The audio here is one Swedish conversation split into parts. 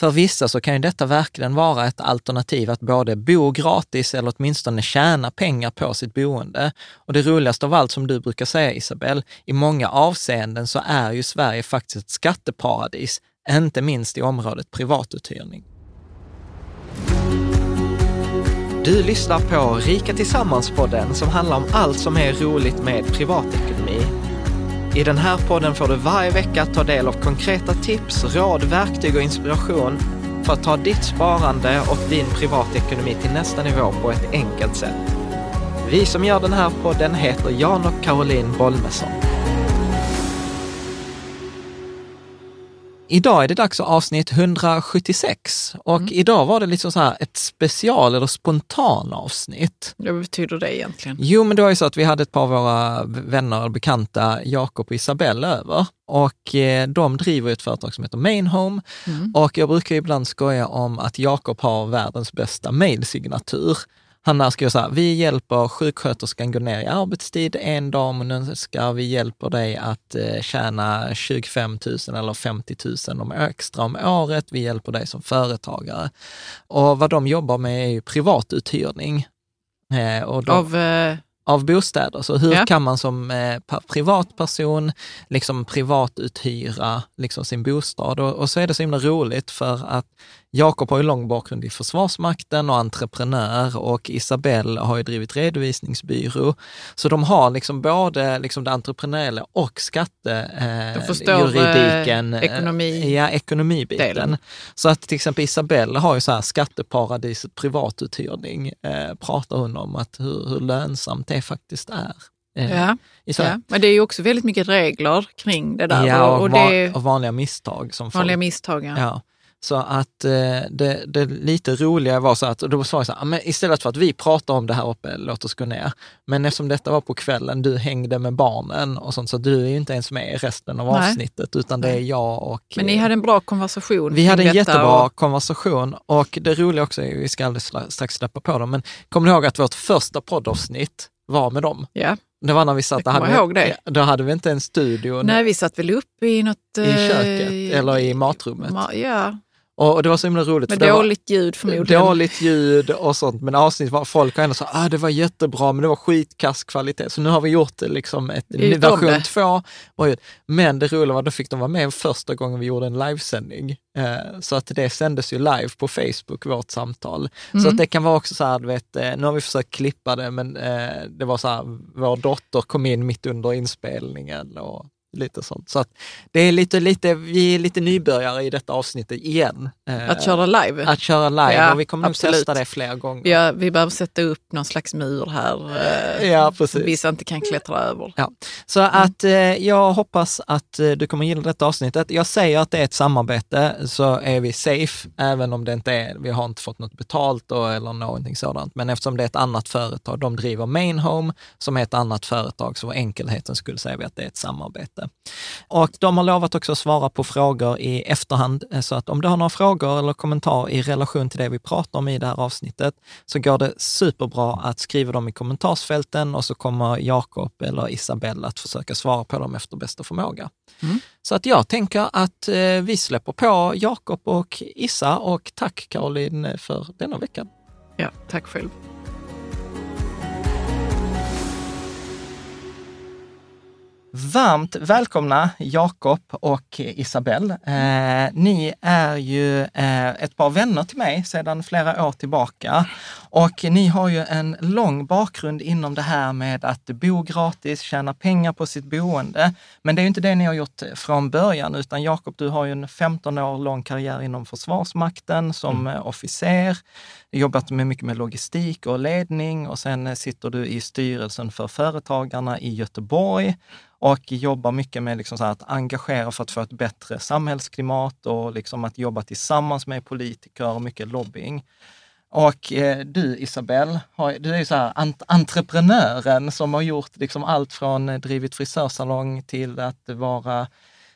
för vissa så kan ju detta verkligen vara ett alternativ att både bo gratis eller åtminstone tjäna pengar på sitt boende. Och det roligaste av allt som du brukar säga Isabel, i många avseenden så är ju Sverige faktiskt ett skatteparadis, inte minst i området privatuthyrning. Du lyssnar på Rika Tillsammans-podden som handlar om allt som är roligt med privatekonomi. I den här podden får du varje vecka ta del av konkreta tips, råd, verktyg och inspiration för att ta ditt sparande och din privatekonomi till nästa nivå på ett enkelt sätt. Vi som gör den här podden heter Jan och Caroline Bolmesson. Idag är det dags för avsnitt 176 och mm. idag var det liksom så här ett special eller spontan avsnitt. Vad betyder det egentligen? Jo, men det var ju så att vi hade ett par av våra vänner och bekanta, Jakob och Isabelle, över och eh, de driver ett företag som heter Mainhome mm. och jag brukar ibland skoja om att Jakob har världens bästa mailsignatur. Han har skrivit så här, vi hjälper sjuksköterskan gå ner i arbetstid en dag hon önskar. Vi hjälper dig att eh, tjäna 25 000 eller 50 000 om extra om året. Vi hjälper dig som företagare. Och vad de jobbar med är ju privatuthyrning. Eh, och de, Av? Eh av bostäder. Så hur ja. kan man som eh, privatperson liksom privatuthyra liksom sin bostad? Och, och, så är det så himla roligt för att Jakob har ju lång bakgrund i Försvarsmakten och entreprenör och Isabelle har ju drivit redovisningsbyrå. Så de har liksom både liksom det entreprenöriella och skattejuridiken. Eh, ekonomi ja, ekonomibiten. Delen. Så att till exempel Isabelle har ju så här skatteparadiset privatuthyrning, eh, pratar hon om att hur, hur lönsamt det faktiskt är. Eh, ja, ja, men det är ju också väldigt mycket regler kring det där. Ja, och, och, det, och vanliga misstag. Som vanliga folk, misstag, ja. ja. Så att eh, det, det lite roliga var så att, då sa jag så här, men istället för att vi pratar om det här uppe, låt oss gå ner. Men eftersom detta var på kvällen, du hängde med barnen och sånt, så du är ju inte ens med i resten av Nej. avsnittet, utan det är jag och... Men ni hade en bra konversation? Vi hade en jättebra och... konversation och det roliga också är, vi ska alldeles strax släppa på dem, men kommer ni ihåg att vårt första poddavsnitt var med dem? Ja. Det var när vi satt, jag hade ihåg det. då hade vi inte en studio. Nej, vi satt väl uppe i något... I köket eh, eller i matrummet. Ma ja, och det var så himla roligt. Med dåligt ljud förmodligen. Dåligt ljud och sånt. Men avsnitt var, folk har ändå sagt att ah, det var jättebra, men det var skitkass kvalitet. Så nu har vi gjort det liksom ett, version två. Men det roliga var då fick de vara med första gången vi gjorde en livesändning. Eh, så att det sändes ju live på Facebook, vårt samtal. Mm. Så att det kan vara också så här, vet, eh, nu har vi försökt klippa det, men eh, det var så här, vår dotter kom in mitt under inspelningen och lite sånt. Så att det är lite, lite, vi är lite nybörjare i detta avsnittet igen. Eh, att köra live? Att köra live ja, och vi kommer nog testa det fler gånger. Ja, vi behöver sätta upp någon slags mur här eh, ja, precis. vissa inte kan klättra över. Ja. Så mm. att eh, jag hoppas att du kommer gilla detta avsnittet. Jag säger att det är ett samarbete så är vi safe, även om det inte är, vi har inte fått något betalt då, eller någonting sådant. Men eftersom det är ett annat företag, de driver Mainhome som är ett annat företag, så för enkelheten skulle säga vi att det är ett samarbete inte. Och de har lovat också att svara på frågor i efterhand, eh, så att om du har några frågor eller kommentarer i relation till det vi pratar om i det här avsnittet, så går det superbra att skriva dem i kommentarsfälten och så kommer Jakob eller Isabella att försöka svara på dem efter bästa förmåga. Mm. Så att jag tänker att eh, vi släpper på Jakob och Issa och tack Caroline för denna veckan. Ja, tack själv. Varmt välkomna Jakob och Isabelle. Eh, ni är ju eh, ett par vänner till mig sedan flera år tillbaka och ni har ju en lång bakgrund inom det här med att bo gratis, tjäna pengar på sitt boende. Men det är ju inte det ni har gjort från början, utan Jakob, du har ju en 15 år lång karriär inom Försvarsmakten som mm. officer, jobbat med mycket med logistik och ledning och sen sitter du i styrelsen för Företagarna i Göteborg och jobbar mycket med liksom att engagera för att få ett bättre samhällsklimat och liksom att jobba tillsammans med politiker och mycket lobbying. Och eh, du Isabelle, du är ju så här ant entreprenören som har gjort liksom allt från eh, drivit frisörsalong till att vara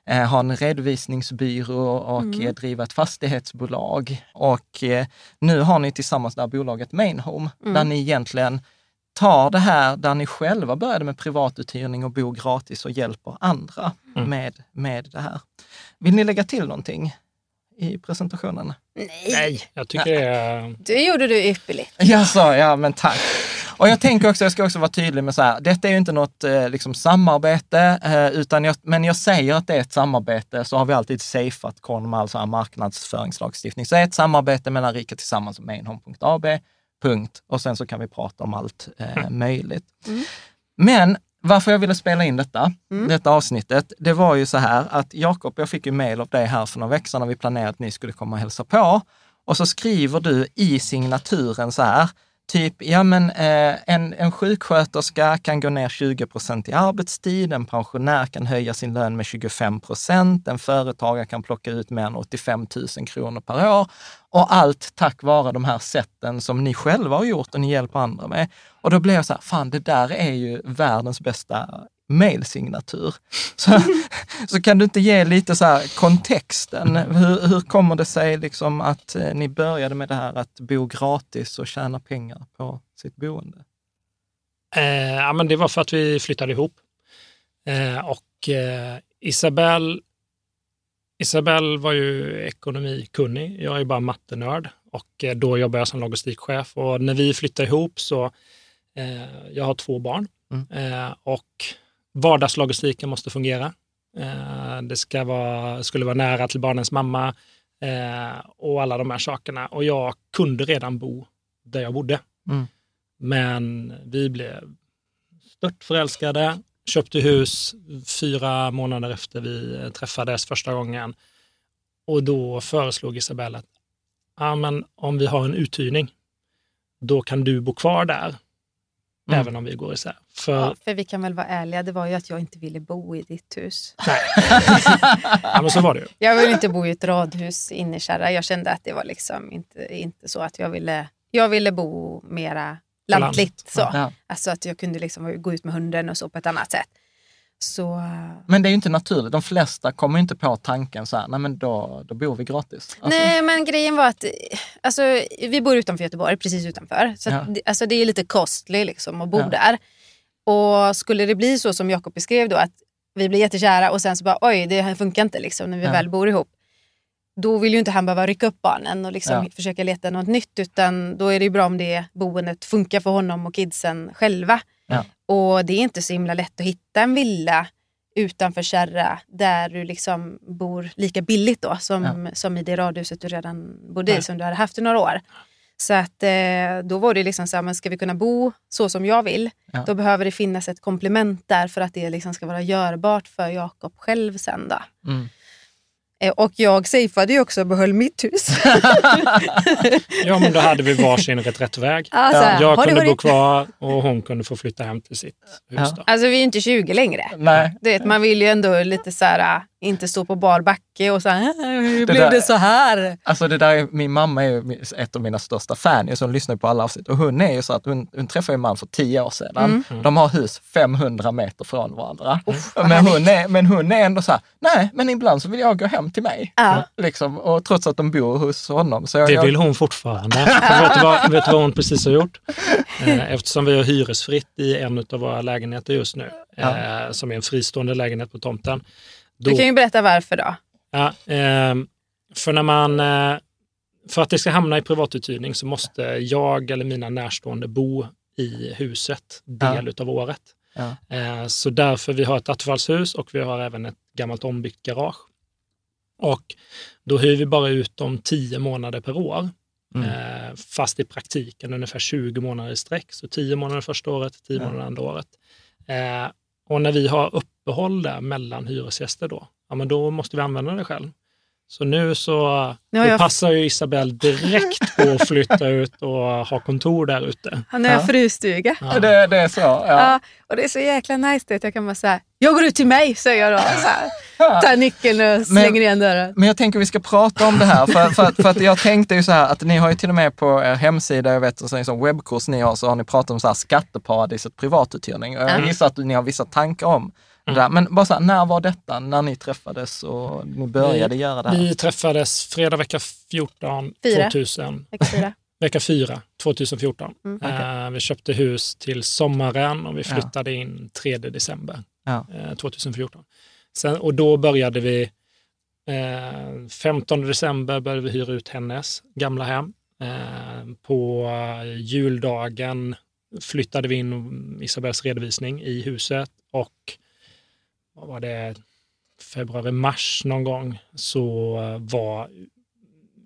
eh, ha en redovisningsbyrå och mm. Eh, driva ett fastighetsbolag. Och eh, nu har ni tillsammans det här bolaget Mainhome, mm. där ni egentligen tar det här där ni själva började med privatuthyrning och bo gratis och hjälper andra mm. med, med det här. Vill ni lägga till någonting? i presentationen? Nej, Nej jag tycker det är... Det gjorde du ypperligt. Ja, så, ja men tack. Och jag tänker också, jag ska också vara tydlig med så här, detta är ju inte något eh, liksom, samarbete, eh, utan jag, men jag säger att det är ett samarbete, så har vi alltid safeat KON med all så här marknadsföringslagstiftning. Så det är ett samarbete mellan Rika Tillsammans och Mainhome.ab, punkt. Och sen så kan vi prata om allt eh, mm. möjligt. Mm. Men varför jag ville spela in detta, mm. detta avsnittet, det var ju så här att Jakob, jag fick ju mail av dig här för några veckor sedan när vi planerade att ni skulle komma och hälsa på. Och så skriver du i signaturen så här, Typ, ja men eh, en, en sjuksköterska kan gå ner 20 procent i arbetstid, en pensionär kan höja sin lön med 25 procent, en företagare kan plocka ut mer än 85 000 kronor per år. Och allt tack vare de här sätten som ni själva har gjort och ni hjälper andra med. Och då blev jag så här, fan det där är ju världens bästa mailsignatur. Så, så kan du inte ge lite så här kontexten. Hur, hur kommer det sig liksom att eh, ni började med det här att bo gratis och tjäna pengar på sitt boende? Eh, ja, men det var för att vi flyttade ihop. Eh, och eh, Isabelle, Isabelle var ju ekonomikunnig. Jag är bara mattenörd och eh, då jobbade jag som logistikchef. Och när vi flyttade ihop så, eh, jag har två barn mm. och vardagslogistiken måste fungera. Eh, det ska vara, skulle vara nära till barnens mamma eh, och alla de här sakerna. Och jag kunde redan bo där jag bodde. Mm. Men vi blev stört förälskade, köpte hus fyra månader efter vi träffades första gången. Och då föreslog Isabella att ah, men om vi har en uthyrning, då kan du bo kvar där Mm. Även om vi går isär. För... Ja, för vi kan väl vara ärliga, det var ju att jag inte ville bo i ditt hus. Nej, ja, men så var det ju. Jag ville inte bo i ett radhus inne i Kärra. Jag kände att det var liksom inte, inte så att jag ville, jag ville bo mera lantligt. Så. Ja. Alltså att jag kunde liksom gå ut med hunden och så på ett annat sätt. Så... Men det är ju inte naturligt. De flesta kommer inte på tanken så här, nej men då, då bor vi gratis. Alltså... Nej, men grejen var att alltså, vi bor utanför Göteborg, precis utanför. Så ja. att, alltså, det är lite kostligt liksom, att bo ja. där. Och skulle det bli så som Jakob beskrev då, att vi blir jättekära och sen så bara oj, det funkar inte liksom, när vi ja. väl bor ihop. Då vill ju inte han behöva rycka upp barnen och liksom försöka leta något nytt utan då är det ju bra om det boendet funkar för honom och kidsen själva. Ja. Och det är inte så himla lätt att hitta en villa utanför Kärra där du liksom bor lika billigt då som, ja. som i det radhuset du redan bodde i, som du hade haft i några år. Så att eh, då var det liksom så här, men ska vi kunna bo så som jag vill, ja. då behöver det finnas ett komplement där för att det liksom ska vara görbart för Jakob själv sen. Då. Mm. Eh, och jag safeade ju också och behöll mitt hus. ja, men då hade vi varsin reträttväg. Alltså, jag kunde bo kvar och hon kunde få flytta hem till sitt hus. Ja. Alltså vi är inte 20 längre. Nej. Du vet, man vill ju ändå lite så här, inte stå på bar backe och så här, hur blev det, där, det så här? Alltså det där, min mamma är ju ett av mina största fan, så hon lyssnar på alla avsnitt. Och hon är ju så att hon, hon träffade en man för tio år sedan. Mm. De har hus 500 meter från varandra. Uff, men, hon är, men hon är ändå så här, nej, men ibland så vill jag gå hem till mig. Ja. Liksom, och trots att de bor hos honom. Så jag, det vill hon fortfarande. vet, du vad, vet du vad hon precis har gjort? Eh, eftersom vi har hyresfritt i en av våra lägenheter just nu, ja. Eh, som är en fristående lägenhet på tomten, då, du kan ju berätta varför då. Ja, eh, för när man, eh, för att det ska hamna i privatuthyrning så måste jag eller mina närstående bo i huset del ja. av året. Ja. Eh, så därför vi har ett attefallshus och vi har även ett gammalt ombyggt garage. Och då hyr vi bara ut dem tio månader per år. Mm. Eh, fast i praktiken ungefär 20 månader i sträck. Så 10 månader första året, 10 ja. månader andra året. Och när vi har uppehåll där mellan hyresgäster då, ja men då måste vi använda det själv. Så nu så nu jag... passar ju Isabelle direkt på att flytta ut och ha kontor där ute. Han har ja. frustuga. Ja. Det, det är så? Ja. ja. Och det är så jäkla nice det. Jag kan bara säga, jag går ut till mig, säger jag då. Så här, tar nyckeln och slänger men, igen dörren. Men jag tänker vi ska prata om det här. För, för, för, att jag tänkte ju så här att ni har ju till och med på er hemsida, jag vet en sån webbkurs ni har, så har ni pratat om så här skatteparadiset privatuthyrning. Och jag gissar att ni har vissa tankar om Mm. Men bara så här, när var detta, när ni träffades och ni började vi, göra det här? Vi träffades fredag vecka 14, Fyra. 2000. Vecka 4, 2014. Mm, okay. uh, vi köpte hus till sommaren och vi flyttade ja. in 3 december ja. uh, 2014. Sen, och då började vi Eh, 15 december började vi hyra ut hennes gamla hem. Eh, på juldagen flyttade vi in Isabells redovisning i huset och vad var det, februari, mars någon gång så var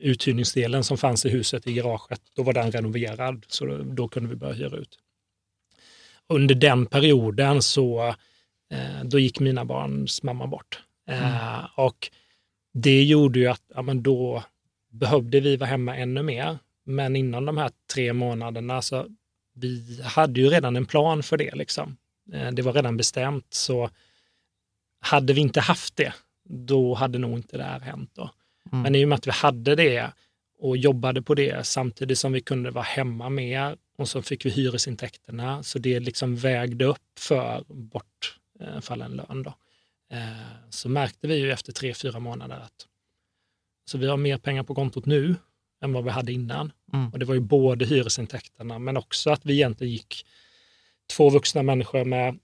uthyrningsdelen som fanns i huset i garaget, då var den renoverad, så då, då kunde vi börja hyra ut. Under den perioden så eh, då gick mina barns mamma bort. Eh, mm. Och det gjorde ju att ja, men då behövde vi vara hemma ännu mer. Men inom de här tre månaderna så vi hade ju redan en plan för det. Liksom. Eh, det var redan bestämt. Så hade vi inte haft det, då hade nog inte det här hänt. Då. Mm. Men i och med att vi hade det och jobbade på det samtidigt som vi kunde vara hemma mer och så fick vi hyresintäkterna så det liksom vägde upp för bortfallen lön. Då. Eh, så märkte vi ju efter tre, fyra månader att så vi har mer pengar på kontot nu än vad vi hade innan. Mm. Och det var ju både hyresintäkterna men också att vi egentligen gick två vuxna människor med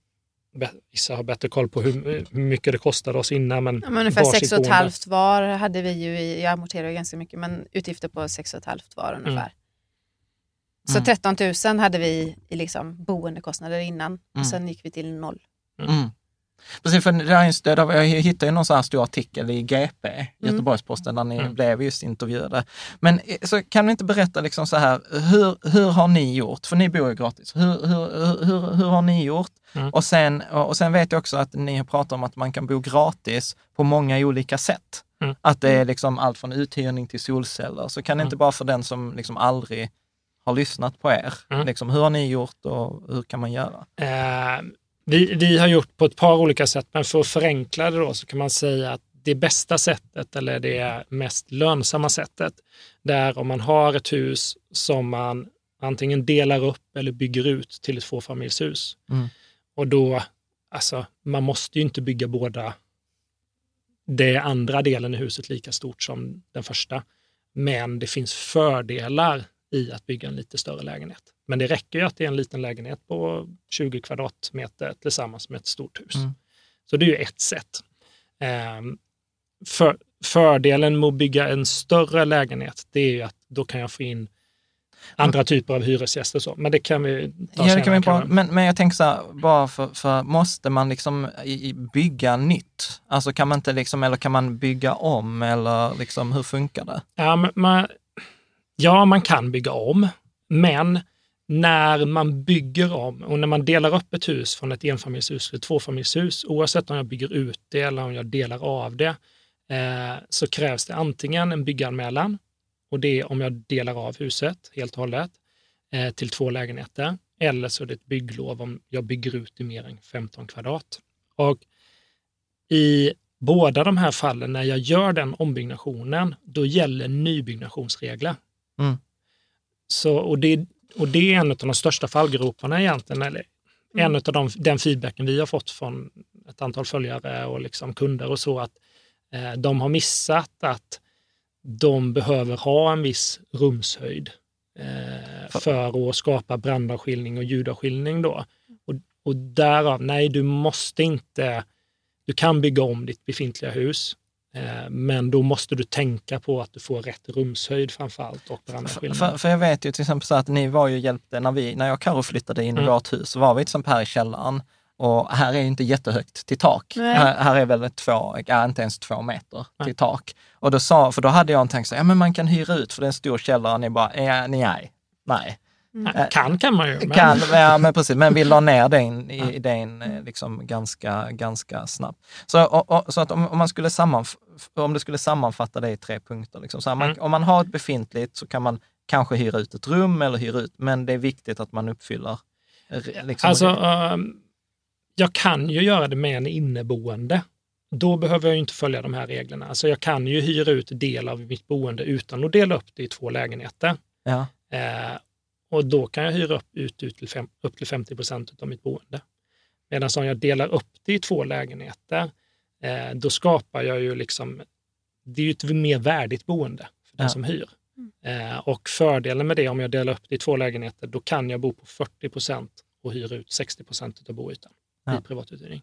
Vissa har bättre koll på hur, hur mycket det kostade oss innan. Men, ja, men ungefär sex och ett halvt var hade vi ju, i, jag amorterar ju ganska mycket, men utgifter på sex och ett halvt var ungefär. Mm. Så 13 000 hade vi i liksom boendekostnader innan och mm. sen gick vi till noll. Mm. Mm. Precis, för det här jag hittade någon sån här stor artikel i GP, mm. Göteborgs-Posten, där ni mm. blev just intervjuade. Men eh, så kan du inte berätta liksom så här, hur, hur har ni gjort? För ni bor ju gratis. Hur, hur, hur, hur har ni gjort? Mm. Och, sen, och sen vet jag också att ni pratar om att man kan bo gratis på många olika sätt. Mm. Att det är mm. liksom allt från uthyrning till solceller. Så kan det inte bara för den som liksom aldrig har lyssnat på er, liksom, hur har ni gjort och hur kan man göra? Uh vi, vi har gjort på ett par olika sätt, men för att förenkla det då så kan man säga att det bästa sättet eller det mest lönsamma sättet, det är om man har ett hus som man antingen delar upp eller bygger ut till ett tvåfamiljshus. Mm. Och då, alltså, man måste ju inte bygga båda det andra delen i huset lika stort som den första. Men det finns fördelar i att bygga en lite större lägenhet. Men det räcker ju att det är en liten lägenhet på 20 kvadratmeter tillsammans med ett stort hus. Mm. Så det är ju ett sätt. Um, för, fördelen med att bygga en större lägenhet, det är ju att då kan jag få in andra typer av hyresgäster. Så. Men det kan vi ta ja, det kan vi bara, men, men jag tänker så här, bara för, för måste man liksom bygga nytt? Alltså kan man inte liksom, eller kan man bygga om eller liksom, hur funkar det? Ja, man, ja, man kan bygga om, men när man bygger om och när man delar upp ett hus från ett enfamiljshus till ett tvåfamiljshus, oavsett om jag bygger ut det eller om jag delar av det, eh, så krävs det antingen en bygganmälan, och det är om jag delar av huset helt och hållet eh, till två lägenheter, eller så är det ett bygglov om jag bygger ut i mer än 15 kvadrat. Och i båda de här fallen, när jag gör den ombyggnationen, då gäller nybyggnationsregler. Mm. Så, och det, och det är en av de största fallgroparna egentligen, eller mm. en av de, den feedbacken vi har fått från ett antal följare och liksom kunder och så, att eh, de har missat att de behöver ha en viss rumshöjd eh, för att skapa brandavskiljning och ljudavskiljning. Då. Och, och därav, nej, du måste inte, du kan bygga om ditt befintliga hus, men då måste du tänka på att du får rätt rumshöjd framförallt och för, för, för jag vet ju till exempel så att ni var ju hjälpte när vi, när jag och Karo flyttade in i mm. vårt hus, så var vi till exempel här i källaren och här är inte jättehögt till tak. Här, här, är väl två, ja, inte ens två meter Nej. till tak. Och då sa, för då hade jag en tanke så ja men man kan hyra ut för det är en stor källare. Och ni bara, ja, nej, nej. Mm. Äh, kan kan man ju. Men... Kan, ja, men precis. Men vi la ner den idén eh, liksom ganska, ganska snabbt. Så, och, och, så att om, om, man skulle sammanf om du skulle sammanfatta det i tre punkter. Liksom. Så man, mm. Om man har ett befintligt så kan man kanske hyra ut ett rum eller hyra ut, men det är viktigt att man uppfyller liksom, Alltså, uh, jag kan ju göra det med en inneboende. Då behöver jag inte följa de här reglerna. Alltså jag kan ju hyra ut del av mitt boende utan att dela upp det i två lägenheter. Ja. Uh, och då kan jag hyra upp, ut, ut till fem, upp till 50 procent av mitt boende. Medan om jag delar upp det i två lägenheter, eh, då skapar jag ju liksom, det är ju ett mer värdigt boende för den ja. som hyr. Mm. Eh, och fördelen med det, om jag delar upp det i två lägenheter, då kan jag bo på 40 procent och hyra ut 60 procent av boytan ja. i privatuthyrning.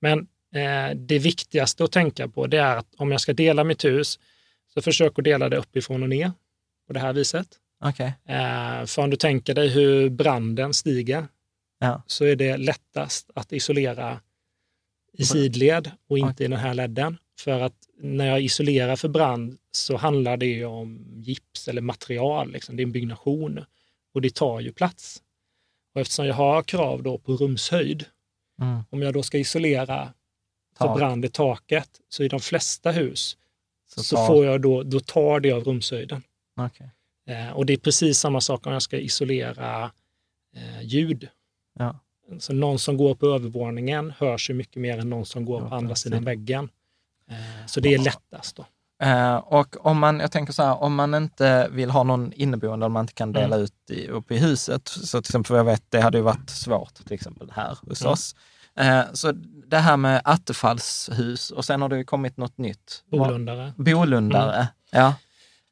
Men eh, det viktigaste att tänka på det är att om jag ska dela mitt hus, så försök att dela det uppifrån och ner på det här viset. Okej. Eh, för om du tänker dig hur branden stiger, Ja. så är det lättast att isolera i sidled och inte i den här ledden. För att när jag isolerar för brand så handlar det ju om gips eller material, liksom. det är en byggnation och det tar ju plats. Och eftersom jag har krav då på rumshöjd, Mm. om jag då ska isolera för Tak. brand i taket, så i de flesta hus Så så, får jag då, då tar det av rumshöjden. Okej. Eh, och det är precis samma sak om jag ska isolera eh, ljud. Ja. Så någon som går på övervåningen hörs ju mycket mer än någon som går på andra sidan väggen. Eh, så det är lättast då. Och om man, jag tänker så här, om man inte vill ha någon inneboende, om man inte kan dela Mm. ut i, upp i huset, så till exempel, för jag vet, det hade ju varit svårt till exempel här hos Ja. oss. Så det här med attefallshus och sen har det ju kommit något nytt. Bolundare. Bolundare, Mm. ja.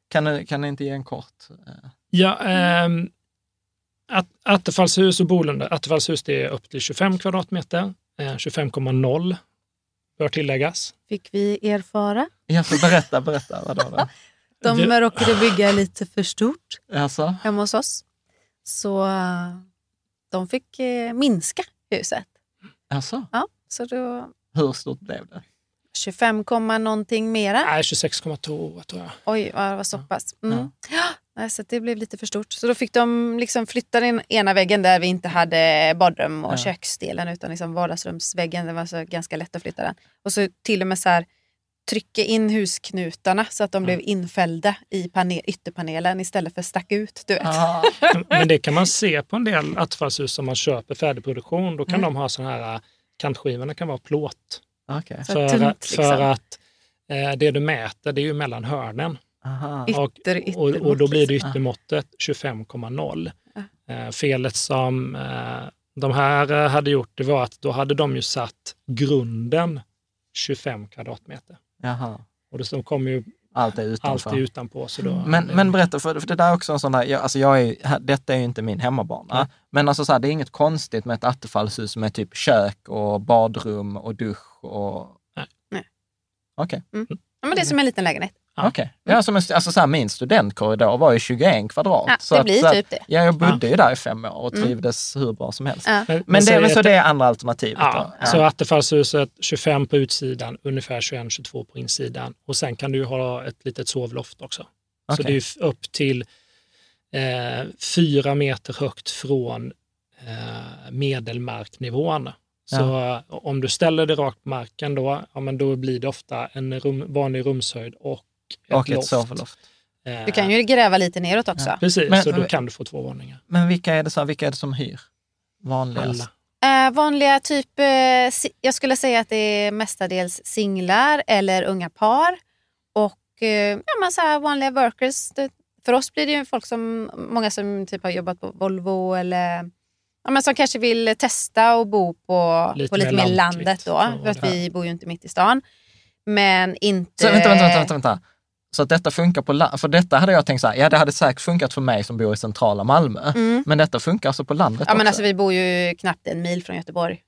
Kan du, kan du inte ge en kort? eh, Ja, ehm, att, attefallshus och bolundare. Attefallshus det är upp till 25 kvadratmeter. Eh, 25,0 bör tilläggas. Fick vi erfara. Ja, så berätta, berätta. Vadå då? De råkade bygga lite för stort Alltså, hemma hos oss. Så eh, de fick eh, minska huset. alltså, Ja, så då hur stort blev det? 25, komma någonting mera. Nej, 26,2 tror jag. Oj, ja, det var så pass. Mm. Ja. Ja. så det blev lite för stort. Så då fick de liksom flytta den ena väggen där vi inte hade badrum och Ja. köksdelen utan liksom vardagsrumsväggen. Det var så ganska lätt att flytta den. Och så till och med så här trycka in husknutarna så att de blev infällda i pane- ytterpanelen istället för stack ut. Du vet. Ah, Men det kan man se på en del attefallshus som man köper färdigproduktion. Då kan Mm. de ha sådana här äh, kantskivorna kan vara plåt. Så För, tunt, för liksom. att eh, det du mäter det är ju mellan hörnen. Aha. Och, Ytter, och, och då blir det liksom. yttermåttet 25,0. Ja. Eh, felet som eh, de här eh, hade gjort det var att då hade de ju satt grunden 25 kvadratmeter. Jaha. Och de kom ju Allt är utanför. alltid utanpå. Så då, Men, men berätta, för, för det där är också en sån där, jag, alltså jag är, detta är ju inte min hemmabana, Nej. men alltså så här, det är inget konstigt med ett attefallshus med typ kök och badrum och dusch och... Nej. Nej. Okej, Ja, men det är som en liten lägenhet. Ja. okej. Ja, som en, alltså så här, min studentkorridor var ju 21 kvadrat. Ja, så det att, blir så att, typ det. Ja, jag bodde ju där i fem år och Mm. trivdes hur bra som helst. Ja. men, Men, det, men så att- det är andra alternativet Ja, då? så attefallshuset 25 på utsidan, ungefär 21-22 på insidan. Och sen kan du ha ett litet sovloft också. Så Okej. det är upp till eh, fyra meter högt från eh, medelmarknivån. Så eh, om du ställer det rakt på marken då, ja, men då blir det ofta en rum, vanlig rumshöjd och ett och ett loft. sovloft. Eh, Du kan ju gräva lite neråt också. Precis, Men- så då kan du få två våningar. Men vilka är det, så vilka är det som hyr? Vanligast? Eh, vanliga typ, eh, si- jag skulle säga att det är mestadels singlar eller unga par. Och eh, ja, men så här vanliga workers. Det, för oss blir det ju folk som, många som typ har jobbat på Volvo eller ja, men som kanske vill testa och bo på Lite på lite mer landet då. För att vi bor ju inte mitt i stan. Men inte... Så, vänta, vänta, vänta, vänta, vänta. Så att detta funkar på landet? För detta hade jag tänkt så här, ja det hade säkert funkat för mig som bor i centrala Malmö. Mm. Men detta funkar alltså på landet Ja, men också? alltså, vi bor ju knappt en mil från Göteborg.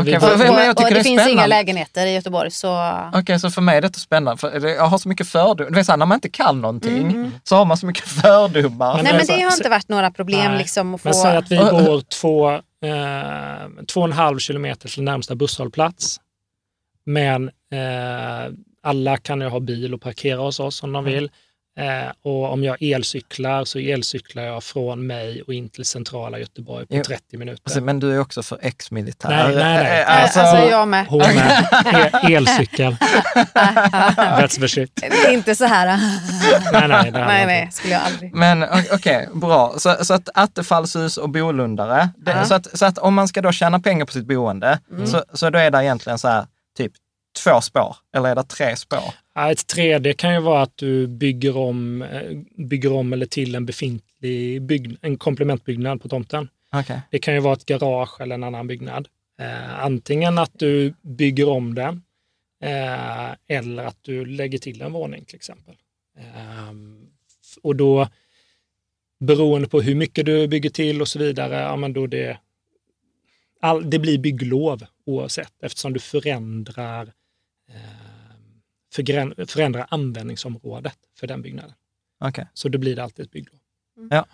Vi för- för- men jag och tycker och det, är finns inga lägenheter i Göteborg. Så... Okej, så för mig är detta spännande. För det- jag har så mycket fördomar. Så här, när man inte kan någonting Mm. så har man så mycket fördomar. Men Nej, men det har inte varit några problem Nej, liksom att få... Men säg att vi bor två, eh, två och en halv kilometer till närmsta busshållplats. Men eh, alla kan ju ha bil och parkera hos oss om de Mm. vill. Eh, och om jag elcyklar så elcyklar jag från mig och in till centrala Göteborg på Jo. 30 minuter. Alltså, men du är också för ex-militär. Nej, nej, nej. Eh, Alltså, Alltså, jag med. Hon med elcykel. That's the shit. Det är inte så här. Nej, nej, det nej, nej, skulle jag aldrig. Men okej, bra. Så, så att attefallshus och bolundare. Det, Ja. så, att, så att om man ska då tjäna pengar på sitt boende, Mm. så, så då är det egentligen så här, typ två spår, eller är det tre spår? Ett tredje kan ju vara att du bygger om, eh, bygger om eller till en befintlig bygg, en komplementbyggnad på tomten. Okej. Det kan ju vara ett garage eller en annan byggnad. Eh, antingen att du bygger om den eh, eller att du lägger till en våning till exempel. Eh, och då beroende på hur mycket du bygger till och så vidare, ja, men då det, all, det blir bygglov oavsett eftersom du förändrar, eh, förändrar användningsområdet för den byggnaden. Okay. Så då blir det alltid ett bygglov. Mm. Ja,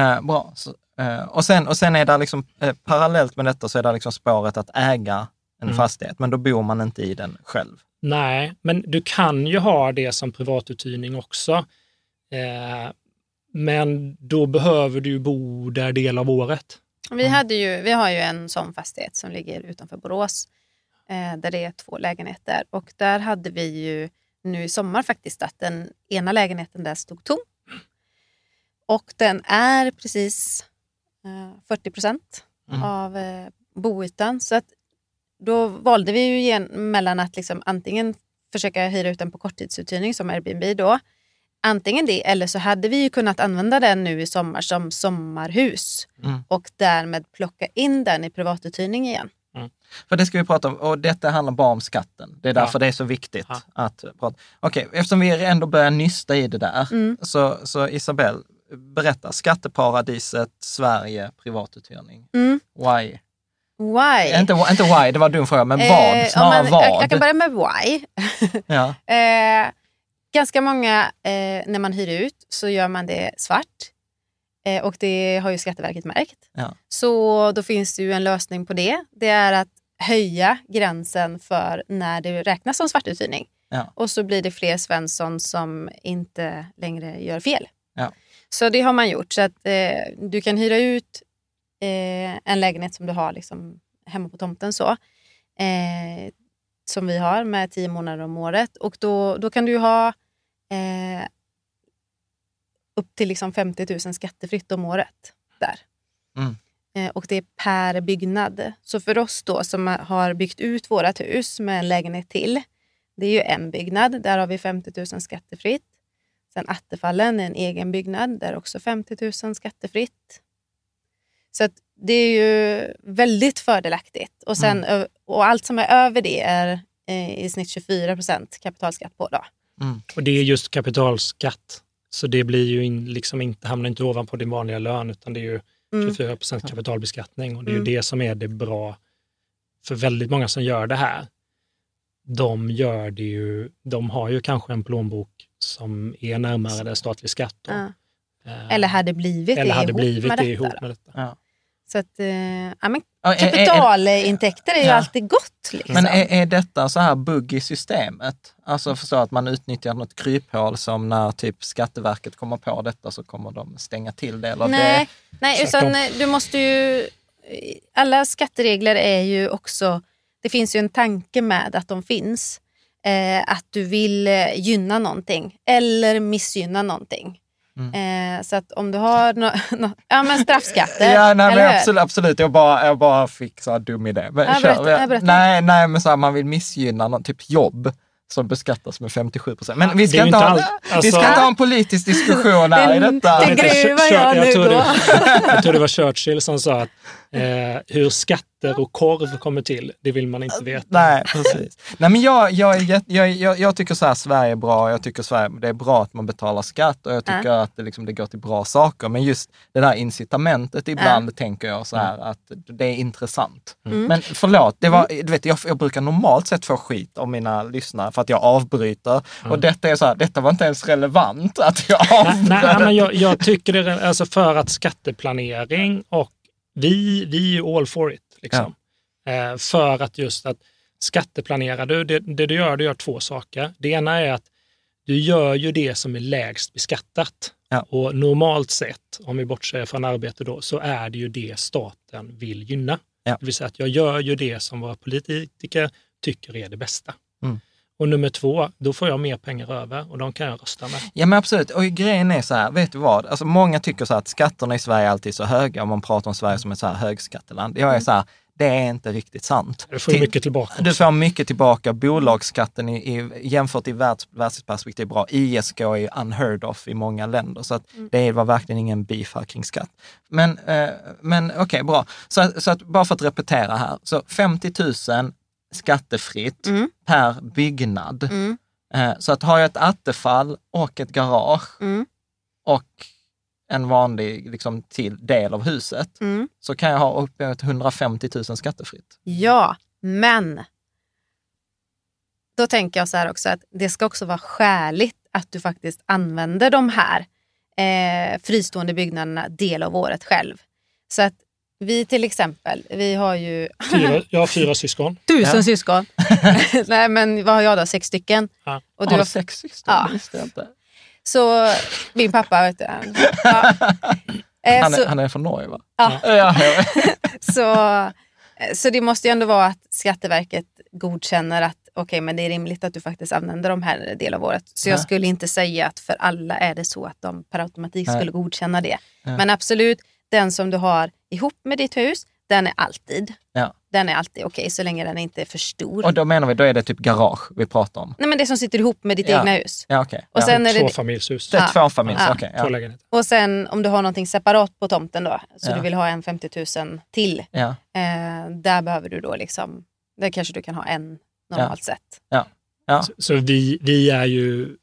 eh, bra. Så, eh, och, sen, och sen är det liksom, eh, parallellt med detta så är det liksom spåret att äga en mm. fastighet, men då bor man inte i den själv. Nej, men du kan ju ha det som privatuthyrning också. Eh, men då behöver du bo där del av året. Vi, mm. hade ju, vi har ju en sån fastighet som ligger utanför Borås eh, där det är två lägenheter. Och där hade vi ju nu i sommar faktiskt att den ena lägenheten där stod tom. Och den är precis eh, 40 procent mm. av eh, boytan. Så att då valde vi ju igen mellan att liksom antingen försöka hyra ut den på korttidsuthyrning som Airbnb då. Antingen det eller så hade vi ju kunnat använda den nu i sommar som sommarhus mm. och därmed plocka in den i privatuthyrning igen. Mm. För det ska vi prata om och detta handlar bara om skatten. Det är därför ja. det är så viktigt ja. att prata. Okej, okay, eftersom vi ändå börjar nysta i det där, mm. så, så Isabelle, berätta. Skatteparadiset Sverige privatuthyrning. Mm. Why? Why? Inte, inte why, det var en dum fråga, men vad? Eh, snarare man, vad? Jag, jag, kan börja med why. ja. eh, ganska många, eh, när man hyr ut så gör man det svart. Eh, och det har ju Skatteverket märkt. Ja. Så då finns det ju en lösning på det. Det är att höja gränsen för när det räknas som svartuthyrning. Ja. Och så blir det fler Svensson som inte längre gör fel. Ja. Så det har man gjort. Så att eh, du kan hyra ut eh, en lägenhet som du har liksom, hemma på tomten. så eh, Som vi har med tio månader om året. Och då, då kan du ha eh, upp till liksom 50 000 skattefritt om året där. Mm. Eh, och det är per byggnad. Så för oss då som har byggt ut vårt hus med en lägenhet till. Det är ju en byggnad, där har vi 50 000 skattefritt. Sen Attefallen är en egen byggnad, där också 50 000 skattefritt. Så det är ju väldigt fördelaktigt. Och, sen, mm. och allt som är över det är eh, i snitt 24 procent kapitalskatt på. Då. Mm. Och det är just kapitalskatt. Så det blir ju in, liksom inte, hamnar inte ovanpå din vanliga lön utan det är ju 24 mm. procent kapitalbeskattning och det är ju mm. det som är det bra för väldigt många som gör det här. De gör det ju, de har ju kanske en plånbok som är närmare den statlig skatt. Då. Ja. Eh, eller hade blivit eller det hade ihop blivit med det detta. ihop med detta. Ja. Så att, eh, ja, men kapitalintäkter är ju ja. alltid gott. Liksom. Men är, är detta så här bugg i systemet? Alltså förstå att man utnyttjar något kryphål som när typ Skatteverket kommer på detta så kommer de stänga till det? Eller nej, det, nej utan de... du måste ju... Alla skatteregler är ju också... Det finns ju en tanke med att de finns. Eh, att du vill eh, gynna någonting eller missgynna någonting. Mm. Eh, så att om du har no, no, ja, men straffskatter. ja, nej, men absolut, absolut. Jag bara, jag bara fick så här dum idé. Men, ja, berätta, berätta. Nej, nej, men så här, man vill missgynna någon typ jobb som beskattas med 57 procent. Men vi ska, inte ha, all, alltså, vi ska inte ha en politisk diskussion här i detta. Det gruvar jag nu då. Jag tror det var Churchill som sa att eh, hur skatter och korv kommer till, det vill man inte veta. Nej, precis. Nej, men jag, jag, jag, jag, jag tycker så här, Sverige är bra. Jag tycker Sverige, det är bra att man betalar skatt och jag tycker äh. att det, liksom, det går till bra saker. Men just det där incitamentet ibland äh. tänker jag så här att det är intressant. Mm. Men förlåt, det var, du vet, jag, jag brukar normalt sett få skit av mina lyssnare för att jag avbryter. Mm. Och detta är så här, detta var inte ens relevant att jag avbröt. Nej, nej, men jag, jag tycker det, alltså för att skatteplanering och vi, vi är all for it. Liksom. Ja. Eh, för att just att skatteplanerar du, det, det, du gör, du gör två saker. Det ena är att du gör ju det som är lägst beskattat. Ja. Och normalt sett, om vi bortser från arbete då, så är det ju det staten vill gynna. Ja. Det vill säga att jag gör ju det som våra politiker tycker är det bästa. Och nummer två, då får jag mer pengar över och de kan jag rösta med. Ja men absolut, och grejen är så här, vet du vad? Alltså många tycker så här att skatterna i Sverige alltid är så höga om man pratar om Sverige som ett så här högskatteland. Jag är så här, det är inte riktigt sant. Du får Till, mycket tillbaka. Också. Du får mycket tillbaka. Bolagsskatten i, i, jämfört i världs, världsperspektiv är bra. ISK är unheard of i många länder, så att mm. det var verkligen ingen beef här kring skatt. Men, eh, men okej, okay, bra. Så, så att, bara för att repetera här, så 50 000 skattefritt mm. per byggnad. Mm. Eh, så att har jag ett attefall och ett garage mm. och en vanlig liksom, till del av huset, Mm. så kan jag ha uppemot 150 000 skattefritt. Ja, men då tänker jag så här också att det ska också vara skäligt att du faktiskt använder de här eh, fristående byggnaderna del av året själv. Så att vi till exempel, vi har ju Fyra, jag har fyra syskon. tusen Ja. syskon. Nej men vad har jag då, sex stycken. Ja. Och Har du du har, sex syskon? Ja. Visste jag inte. så min pappa, vet du, han- ja. Eh, Han är, så, han är från Norge va? Ja. Ja, så, så det måste ju ändå vara att Skatteverket godkänner att okej, men det är rimligt att du faktiskt använder de här del av året. Så jag Ja. skulle inte säga att för alla är det så att de per automatik skulle godkänna det. Ja. Men absolut, den som du har ihop med ditt hus, den är alltid, Ja. den är alltid okej så länge den inte är för stor. Och då menar vi, då är det typ garage vi pratar om? Nej men det som sitter ihop med ditt Ja. egna hus. Ja, okej. Och ja. sen är det, Tvåfamiljshus. det är Ja. tvåfamiljs, Ja. okej. Två ja. och sen om du har någonting separat på tomten då, så Ja. du vill ha en 50 000 till. Ja. Eh, där behöver du då liksom, där kanske du kan ha en normalt sett. Ja. Så, så vi, vi är ju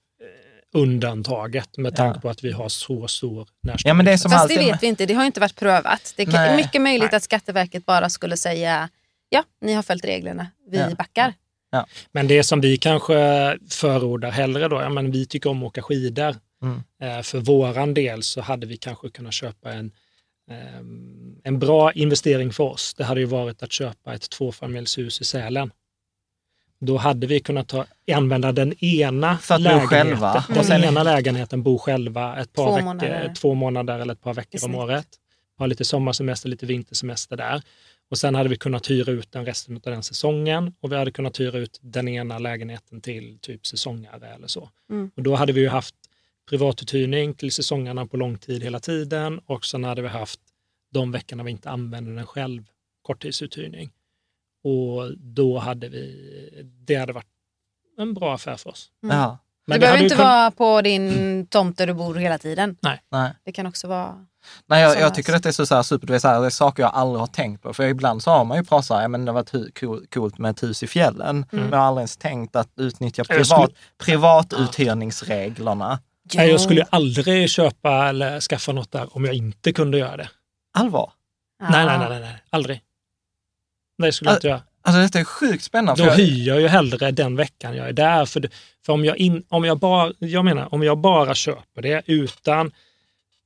undantaget med tanke Ja. på att vi har så stor närstående. ja, men det är som Fast alltid... det vet vi inte, det har inte varit prövat. Det är mycket möjligt Nej. att Skatteverket bara skulle säga ja, ni har följt reglerna, vi Ja. backar. Men det som vi kanske förordar hellre då, ja, men vi tycker om att åka skidor. Mm. Eh, för våran del så hade vi kanske kunnat köpa en, ehm, en bra investering för oss. Det hade ju varit att köpa ett tvåfamiljshus i Sälen. Då hade vi kunnat ta, använda den ena lägenheten, själva. den sen- ena lägenheten, bo själva ett par Två veckor, månader. två månader eller ett par veckor om året. Ha lite sommarsemester, lite vintersemester där. Och sen hade vi kunnat hyra ut den resten av den säsongen och vi hade kunnat hyra ut den ena lägenheten till typ säsongare eller så. Mm. Och då hade vi ju haft privatuthyrning till säsongarna på lång tid hela tiden och sen hade vi haft de veckorna vi inte använde den själv, korttidsuthyrning. Och då hade vi, det hade varit en bra affär för oss. Mm. Ja, Men det behöver inte kun- vara på din tomt där du bor hela tiden. nej. Det kan också vara... Nej, jag, jag tycker att det är så, så här super, det är, så här, det är saker jag aldrig har tänkt på. För ibland så har man ju pratat så här, ja, men det har varit cool- coolt med ett hus i fjällen. Mm. Men jag har aldrig ens tänkt att utnyttja Jag skulle- privat, privatuthyrningsreglerna. Nej, jag skulle ju aldrig köpa eller skaffa något där om jag inte kunde göra det. Allvar. Nej, nej, nej, nej, nej, aldrig. Nej, det skulle jag inte göra. Alltså detta är sjukt spännande. Då jag- hyr jag ju hellre den veckan jag är där. För, för om, jag in, om, jag bara, jag menar, om jag bara köper det utan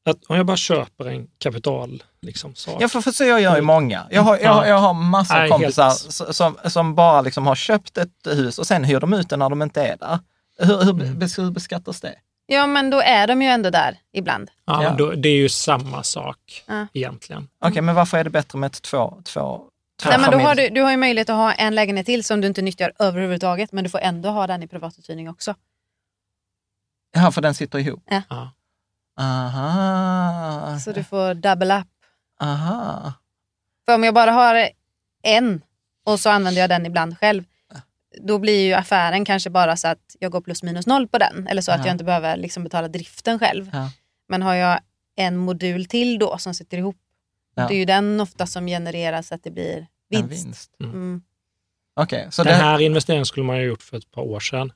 att om jag bara köper en kapital liksom, sak. Ja, för, för så jag gör ju många. Jag har, jag, har- jag har massor av kompisar helt- som, som bara liksom har köpt ett hus och sen hyr de ut det när de inte är där. Hur, hur, Mm. hur beskattas det? Ja, men då är de ju ändå där ibland. ja, Ja. Då, det är ju samma sak Ja. egentligen. Okej, men varför är det bättre med ett två, två Nej, men då har du, du har ju möjlighet att ha en lägenhet till som du inte nyttjar överhuvudtaget, men du får ändå ha den i privatuthyrning också. Ja, för den sitter ihop? Ja. Aha. Så du får double up. Aha. För om jag bara har en och så använder jag den ibland själv, då blir ju affären kanske bara så att jag går plus minus noll på den. Eller så att Ja. jag inte behöver liksom betala driften själv. Ja. Men har jag en modul till då som sitter ihop, Ja. det är ju den ofta som genererar så att det blir En vinst. vinst. Mm. Okej, så Den det, här investeringen skulle man ju ha gjort för ett par år sedan.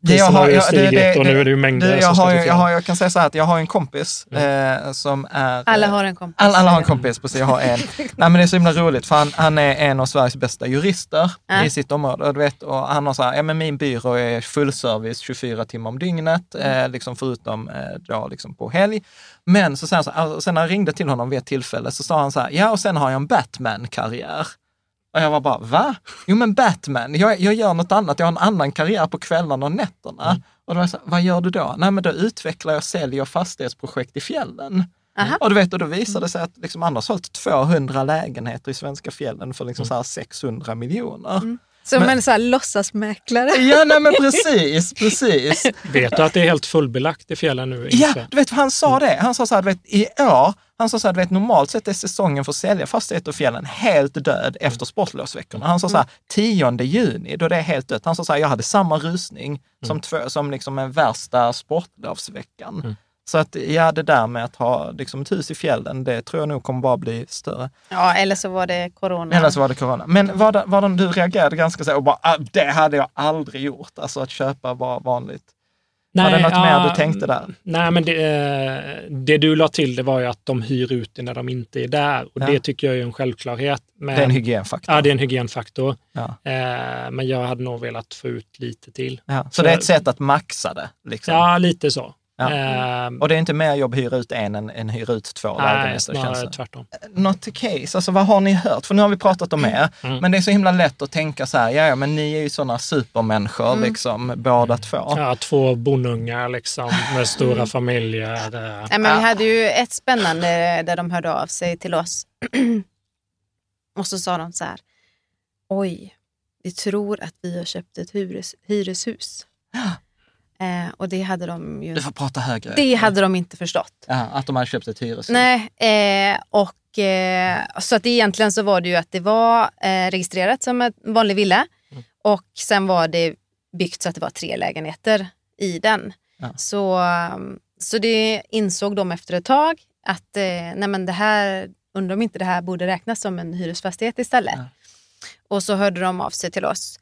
Det jag har- har ju ja, det- det- och nu är det ju mängder det, jag, har, jag, har, jag kan säga så här att jag har en kompis eh, som är... Alla har en kompis. Alla, alla har en kompis, precis. Jag har en. Nej, men det är så himla roligt, för han, han är en av Sveriges bästa jurister Ja. i sitt område. Och, du vet, och han har så här, ja men min byrå är fullservice 24 timmar om dygnet, eh, liksom förutom eh, då, liksom på helg. Men så han så och sen när jag ringde till honom vid ett tillfälle så sa han så här, ja och sen har jag en Batman-karriär. Och jag var bara, va? Jo men Batman, jag, jag gör något annat, jag har en annan karriär på kvällarna och nätterna. Och då var jag så vad gör du då? Nej men då utvecklar jag sälj och fastighetsprojekt i fjällen. Aha. Och du vet, och då visade det sig att liksom han har sålt 200 lägenheter i svenska fjällen för liksom så här 600 miljoner. Som Men- en så här låtsasmäklare. Ja, nej men precis, precis. Vet du att det är helt fullbelagt i fjällen nu? Ja, du vet, han sa det. Han sa så här, du vet, i år, han sa så här, du vet, normalt sett är säsongen för att sälja fastigheter i fjällen helt död efter sportlovsveckorna. Han sa så här, 10 juni, då det är helt dött. Han sa så här, jag hade samma rusning som, två, som liksom en värsta sportlovsveckan. Mm. Så att ja, det där med att ha liksom, ett hus i fjällen, det tror jag nog kommer bara bli större. Ja, eller så var det corona. Eller så var det corona. Men var det, var det, du reagerade ganska så och bara, ah, det hade jag aldrig gjort. Alltså att köpa bara vanligt. var det något ja, mer du tänkte där? Nej, men det, eh, det, du la till det var ju att de hyr ut det när de inte är där. Och ja. det tycker jag är en självklarhet. Men, det är en hygienfaktor. Ja, det är en hygienfaktor. Ja. Eh, men jag hade nog velat få ut lite till. Ja. Så, så det är ett sätt att maxa det? Liksom. Ja, lite så. Ja. Mm. Och det är inte mer jobb att hyra ut en än, än hyra ut två Nej, lägenheter? Snarare tvärtom. Något case, alltså vad har ni hört? För nu har vi pratat om er, mm. men det är så himla lätt att tänka så här, ja, ja men ni är ju sådana supermänniskor mm. liksom, båda två. Ja, två bonungar liksom, med stora mm. familjer. Nej, men vi hade ju ett spännande där de hörde av sig till oss. och så sa de så här, oj, vi tror att vi har köpt ett hyres, hyreshus. Eh, och det hade de ju... Du får prata högre. Det hade de inte förstått. Ja, att de hade köpt ett hyreshus? Nej, eh, och eh, så att egentligen så var det ju att det var eh, registrerat som en vanlig villa mm. och sen var det byggt så att det var tre lägenheter i den. Ja. Så, så det insåg de efter ett tag att eh, nej men det här, undrar om inte det här borde räknas som en hyresfastighet istället. Ja. Och så hörde de av sig till oss.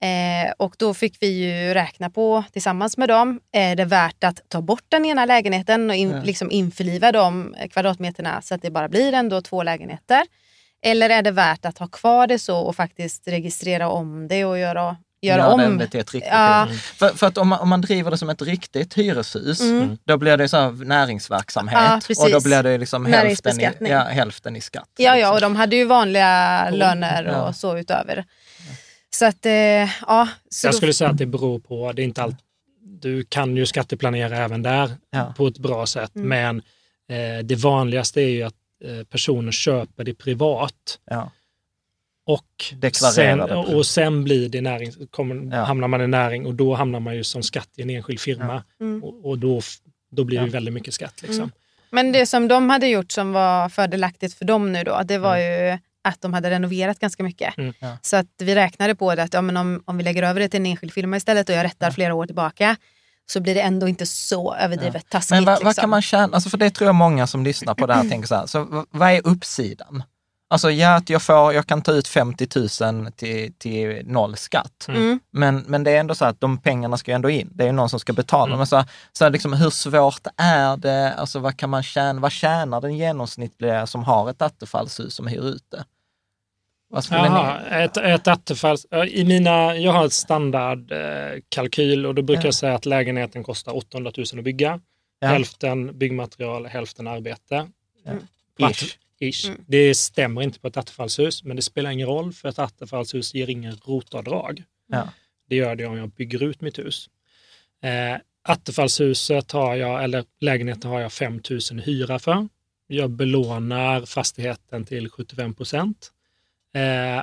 Eh, och då fick vi ju räkna på tillsammans med dem, är det värt att ta bort den ena lägenheten och in, ja. liksom införliva de kvadratmeterna så att det bara blir ändå två lägenheter? Eller är det värt att ha kvar det så och faktiskt registrera om det och göra göra ja, om. Det ett riktigt ja. för, för, att om man, om man driver det som ett riktigt hyreshus, mm. då blir det så näringsverksamhet ja, och då blir det liksom hälften i, ja, hälften i skatt. Ja, liksom. ja, och de hade ju vanliga löner och så utöver. Så att, eh, ja. Så jag skulle säga att det beror på, det är inte allt, du kan ju skatteplanera även där ja. på ett bra sätt, mm. men eh, det vanligaste är ju att eh, personer köper det privat. Ja. Och sen, och sen blir det näring, kommer, ja. hamnar man i näring och då hamnar man ju som skatt i en enskild firma. Mm. Och, och, då, då blir det väldigt mycket skatt. Liksom. Mm. Men det som de hade gjort som var fördelaktigt för dem nu då, det var ju att de hade renoverat ganska mycket. Mm, ja. Så att vi räknade på det att ja, men om, om vi lägger över det till en enskild firma istället och jag rättar ja. flera år tillbaka så blir det ändå inte så överdrivet ja. taskigt. Men vad, liksom. vad, kan man tjäna, alltså för det tror jag många som lyssnar på det här tänker så här, så vad är uppsidan? Alltså ja, att jag, får, jag kan ta ut 50 000 till, till noll skatt. Mm. Men, men det är ändå så att de pengarna ska ändå in. Det är någon som ska betala. Mm. Men så, så liksom, hur svårt är det? Alltså vad kan man tjäna? Vad tjänar den genomsnittliga som har ett attefallshus som hyr ut det? Jaha, ett, ett attefalls... I mina, jag har ett standardkalkyl och då brukar ja. jag säga att lägenheten kostar 800 000 att bygga. Ja. Hälften byggmaterial, hälften arbete. Mm. Ish. Ish. Mm. Det stämmer inte på ett attefallshus, men det spelar ingen roll för ett attefallshus ger ingen rotavdrag. Ja. Det gör det om jag bygger ut mitt hus. Eh, attefallshuset har jag, eller lägenheten har jag 5 000 hyra för. Jag belånar fastigheten till 75 procent eh,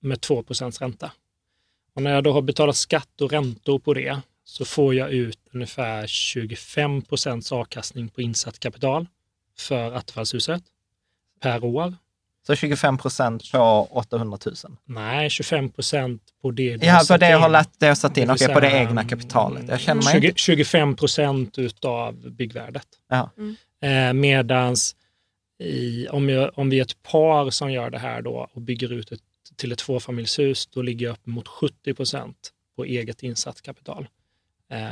med 2 ränta. Och när jag då har betalat skatt och räntor på det så får jag ut ungefär 25% avkastning på insatt kapital för attefallshuset per år. Så 25 procent på 800 000? Nej, 25 procent på det du Ja, på det jag har lagt, det jag satt in, okej, okay, på det egna kapitalet. Jag känner mig 20, inte... 25 procent utav byggvärdet. Ja. Mm. Eh, medans i, om, jag, om vi är ett par som gör det här då och bygger ut ett, till ett tvåfamiljshus, då ligger jag upp mot 70 procent på eget insatt kapital. Eh,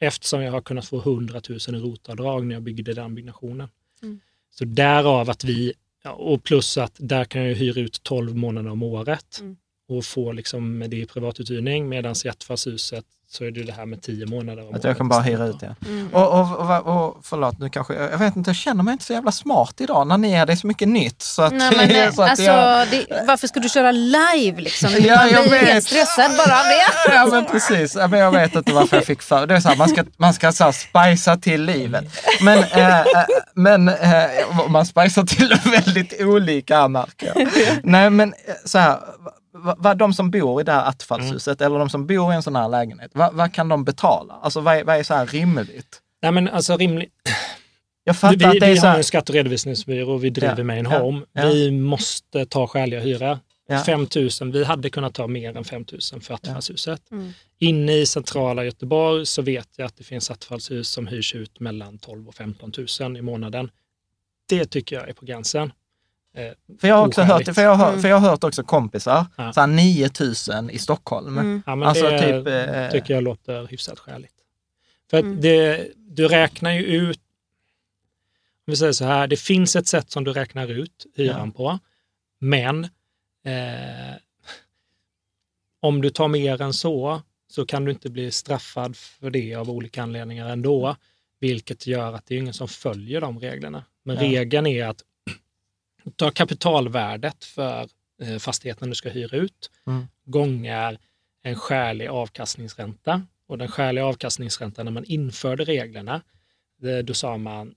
eftersom jag har kunnat få 100 000 i rotavdrag när jag byggde den byggnationen. Mm. Så därav att vi, och plus att där kan jag hyra ut 12 månader om året mm. och få liksom det i privatuthyrning, medan i ettfallshuset så är det det här med tio månader. Att jag kan bara hyra ut det. Mm. Och, och, och, och, förlåt, nu kanske, jag vet inte, jag känner mig inte så jävla smart idag när ni är, det är så mycket nytt. Så att, Nej, men, så att alltså, jag... det, varför ska du köra live liksom? Ja, jag blir helt stressad bara av det. Ja men precis, ja, men jag vet inte varför jag fick för det. är så här, man ska, man ska så här, spicea till livet. Men, äh, men äh, man spicar till väldigt olika märker jag. Nej men så här, vad, de som bor i det här attefallshuset mm. eller de som bor i en sån här lägenhet, vad, vad kan de betala? Alltså vad är, vad är så här rimligt? Nej men alltså rimligt. Jag fattar vi, att det är vi så har en skatte och redovisningsbyrå och vi driver ja, Main Home. Ja, Vi måste ta skäliga hyra. Ja. 5 000, vi hade kunnat ta mer än 5 000 för attefallshuset. Ja. Mm. Inne i centrala Göteborg så vet jag att det finns attefallshus som hyrs ut mellan 12 och 15 000 i månaden. Det tycker jag är på gränsen. Eh, för jag har också hört, för jag har, för jag har hört också kompisar, ja. så här 9000 i Stockholm. Mm. Ja, men alltså, det typ, eh, tycker jag låter hyfsat skäligt. För att det, du räknar ju ut, om vi säger så här, det finns ett sätt som du räknar ut hyran Ja. på, men eh, om du tar mer än så, så kan du inte bli straffad för det av olika anledningar ändå, vilket gör att det är ingen som följer de reglerna. Men Ja. regeln är att ta kapitalvärdet för eh, fastigheten du ska hyra ut, Mm. gånger en skälig avkastningsränta. Och den skäliga avkastningsräntan när man införde reglerna, det, då sa man,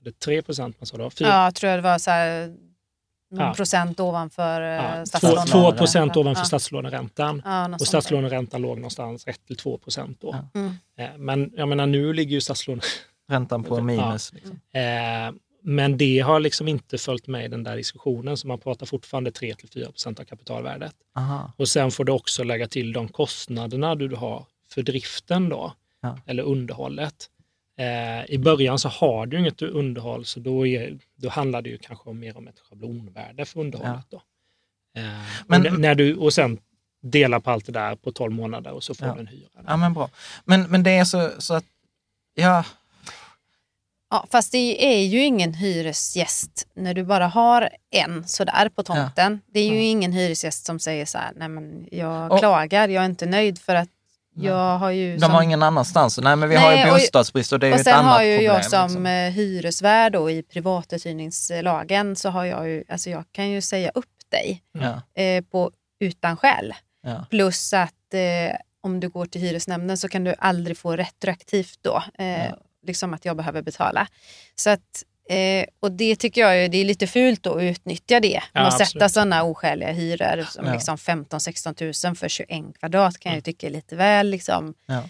det är 3 procent man sa då, 4, Ja, jag tror det var så här, någon Ja. procent ovanför ja, ja, 2, statslånen. 2 procent ovanför ja. statslåneräntan. Ja, Och statslåneräntan låg någonstans 1-2 procent då. Ja. Mm. Eh, Men jag menar nu ligger ju statslån Räntan på Ja. minus. Liksom. Eh, Men det har liksom inte följt med i den där diskussionen, så man pratar fortfarande 3-4 procent av kapitalvärdet. Aha. Och sen får du också lägga till de kostnaderna du har för driften då, Ja. eller underhållet. Eh, I början så har du inget underhåll, så då, är, då handlar det ju kanske mer om ett schablonvärde för underhållet. Då. Eh, Men- och, när du, och sen dela på allt det där på 12 månader och så får Ja. du en hyra. Ja, men bra. Men, men det är så, så att, ja, Ja, fast det är ju ingen hyresgäst när du bara har en sådär på tomten. Det är ju Ja. ingen hyresgäst som säger så här, nej men jag Och- klagar, jag är inte nöjd för att jag har ju... de som- har ingen annanstans. Nej, men vi har Nej, ju och- bostadsbrist och det är ju och ett sen annat har ju problem. jag som liksom. eh, hyresvärd då i privatuthyrningslagen så har jag ju, alltså jag kan ju säga upp dig Ja, eh, på, utan skäl. ja, Plus att eh, om du går till hyresnämnden så kan du aldrig få retroaktivt då. Eh, Ja. Liksom att jag behöver betala. Så att, eh, och det tycker jag det är lite fult då att utnyttja det. Ja, att sätta sådana oskäliga hyror som Ja. liksom 15-16 tusen för 21 kvadrat kan jag ju tycka är lite väl. Liksom. ja.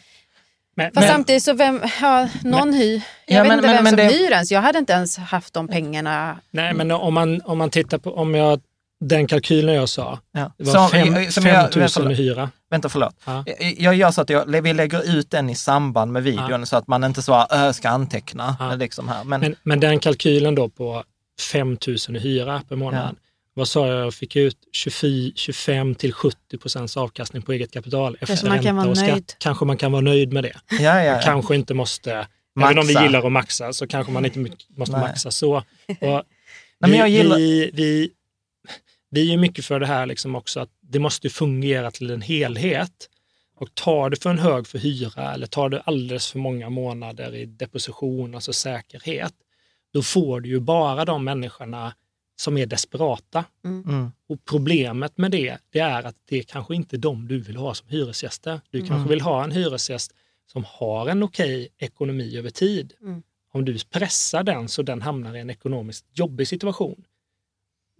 Men, Fast men, samtidigt så vem, ja, någon hyr. Jag Ja, vet men- inte men- vem men som det- hyr ens. Jag hade inte ens haft de pengarna. nej, men om man, om man tittar på, om jag, den kalkylen jag sa, ja. det var Som- fem- som 5 jag- 000 förlåt. i hyra. Vänta, förlåt. Ja. Jag- Jag gör så att jag, vi lägger ut den i samband med videon så att man inte här, "Ö, ska anteckna. Ja. Liksom här. Men, Men, men den kalkylen då på 5 000 i hyra per månad, vad sa jag, jag fick ut 24, 25 till 70 procents avkastning på eget kapital efter Kanske man kan ränta vara och skatt. nöjd. Kanske man kan vara nöjd med det. ja, ja, ja. Kanske inte måste, Maxa. även om vi gillar att maxa, så kanske man inte måste Nej. maxa så. Och Nej, men jag vi, gillar- vi, vi, vi är mycket för det här liksom också att det måste fungera till en helhet. Och tar du för en hög för hyra eller tar du alldeles för många månader i deposition, alltså säkerhet, då får du ju bara de människorna som är desperata. Mm. Och problemet med det, det är att det är kanske inte de du vill ha som hyresgäster. Du kanske Mm. vill ha en hyresgäst som har en okej ekonomi över tid. Mm. Om du pressar den så den hamnar i en ekonomiskt jobbig situation,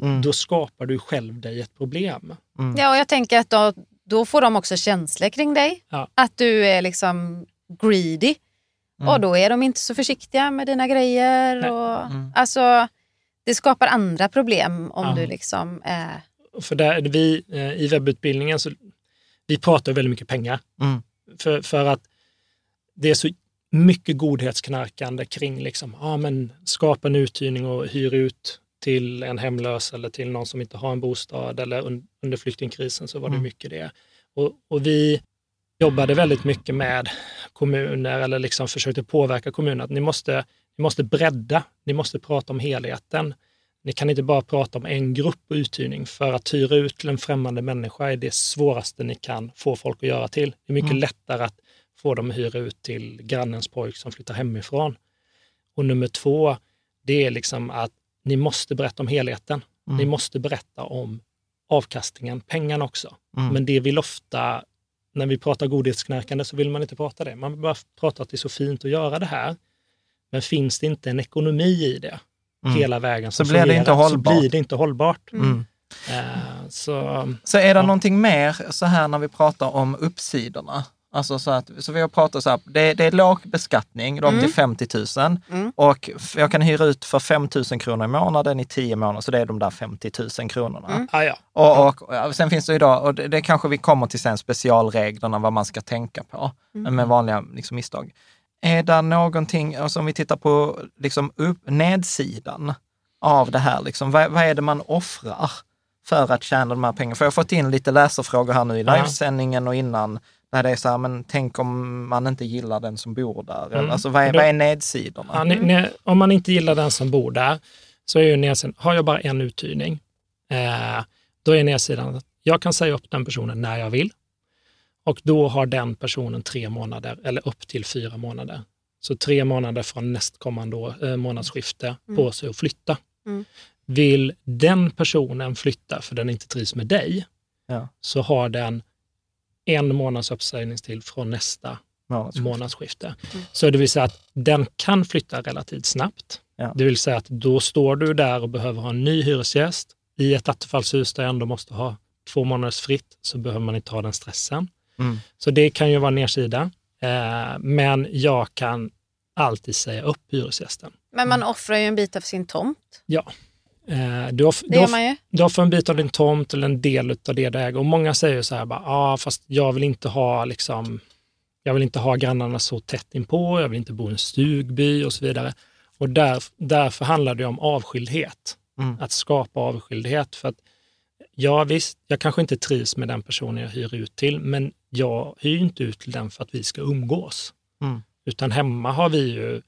Mm. då skapar du själv dig ett problem. Mm. Ja, och jag tänker att då, då får de också känslor kring dig. Ja. Att du är liksom greedy. Mm. Och då är de inte så försiktiga med dina grejer. Nej. Och, Mm. Alltså, det skapar andra problem om Ja. du liksom är... För där, vi, eh, I webbutbildningen så vi pratar väldigt mycket pengar. Mm. För, för att det är så mycket godhetsknarkande kring liksom, ja, men skapa en uthyrning och hyr ut till en hemlös eller till någon som inte har en bostad eller un, under flyktingkrisen så var det Mm. mycket det. Och, och vi jobbade väldigt mycket med kommuner eller liksom försökte påverka kommuner att ni måste, ni måste bredda, ni måste prata om helheten. Ni kan inte bara prata om en grupp och uthyrning för att hyra ut till en främmande människa är det svåraste ni kan få folk att göra till. Det är mycket Mm. lättare att få dem att hyra ut till grannens pojk som flyttar hemifrån. Och nummer två, det är liksom att ni måste berätta om helheten. Mm. Ni måste berätta om avkastningen, pengarna också. Mm. Men det vill ofta, när vi pratar godhetsknarkande så vill man inte prata det. Man vill bara prata att det är så fint att göra det här. Men finns det inte en ekonomi i det Mm. hela vägen Så blir det inte hållbart. så blir det inte hållbart. Mm. Eh, så, Så är det Ja. någonting mer så här när vi pratar om uppsidorna? Alltså så att, så vi har pratat så här, det, det är låg beskattning, upp Mm. till 50 000 Mm. och jag kan hyra ut för 5 000 kronor i månaden i 10 månader, så det är de där 50 000 kronorna. Mm. ah, ja. Och, och, och sen finns det idag, och det, det kanske vi kommer till sen, specialreglerna, vad man ska tänka på Mm. med vanliga liksom, misstag. Är det någonting, alltså om vi tittar på liksom, upp, nedsidan av det här, liksom, vad, vad är det man offrar för att tjäna de här pengarna? För jag har fått in lite läserfrågor här nu i livesändningen och innan Där det är så här, men tänk om man inte gillar den som bor där. Mm. Alltså vad är, Då- vad är nedsidorna? Ja, ne, ne, om man inte gillar den som bor där, så är ju nedsidan, har jag bara en uthyrning, eh, då är nedsidan att jag kan säga upp den personen när jag vill. Och då har den personen tre månader, eller upp till fyra månader. Så tre månader från nästkommande år, eh, månadsskifte på sig att flytta. Mm. Vill den personen flytta för den inte trivs med dig, Ja. så har den en månads uppsägningstid från nästa Månadsskifte. månadsskifte. Så det vill säga att den kan flytta relativt snabbt. Ja. Det vill säga att då står du där och behöver ha en ny hyresgäst i ett attefallshus där jag ändå måste ha två månaders fritt, så behöver man inte ha den stressen. Mm. Så det kan ju vara en nedsida. Eh, men jag kan alltid säga upp hyresgästen. Men man offrar ju en bit av sin tomt. Eh, du, off- Det gör man ju. du offrar en bit av din tomt eller en del av det du äger. Och många säger så här, bara, ah, fast jag vill inte ha liksom, jag vill inte ha grannarna så tätt inpå, jag vill inte bo i en stugby och så vidare. Och där, därför handlar det om avskildhet. Mm. Att skapa avskildhet. För att, ja visst, jag kanske inte trivs med den personen jag hyr ut till, men jag hyr inte ut till den för att vi ska umgås. Mm. Utan hemma har vi ju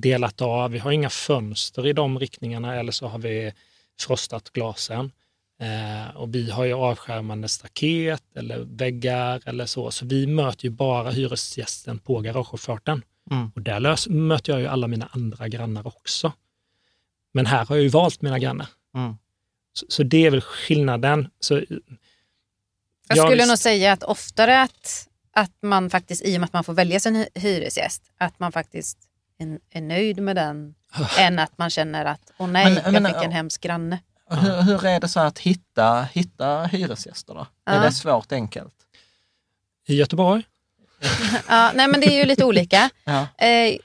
delat av, vi har inga fönster i de riktningarna eller så har vi frostat glasen. Eh, och vi har ju avskärmande staket eller väggar eller så, så vi möter ju bara hyresgästen på garageuppfarten. Mm. Och där lös, möter jag ju alla mina andra grannar också. Men här har jag ju valt mina grannar. Mm. Så, så det är väl skillnaden. Så, Jag Ja, skulle visst. nog säga att oftare att, att man faktiskt, i och med att man får välja sin hy- hyresgäst, att man faktiskt är, är nöjd med den än att man känner att åh nej, Men- jag men- fick en hemsk granne. Hur, hur är det så att hitta, hitta hyresgäster då? Är Ja. det svårt enkelt? I Göteborg, Ja, nej men det är ju lite olika. Ja. Eh,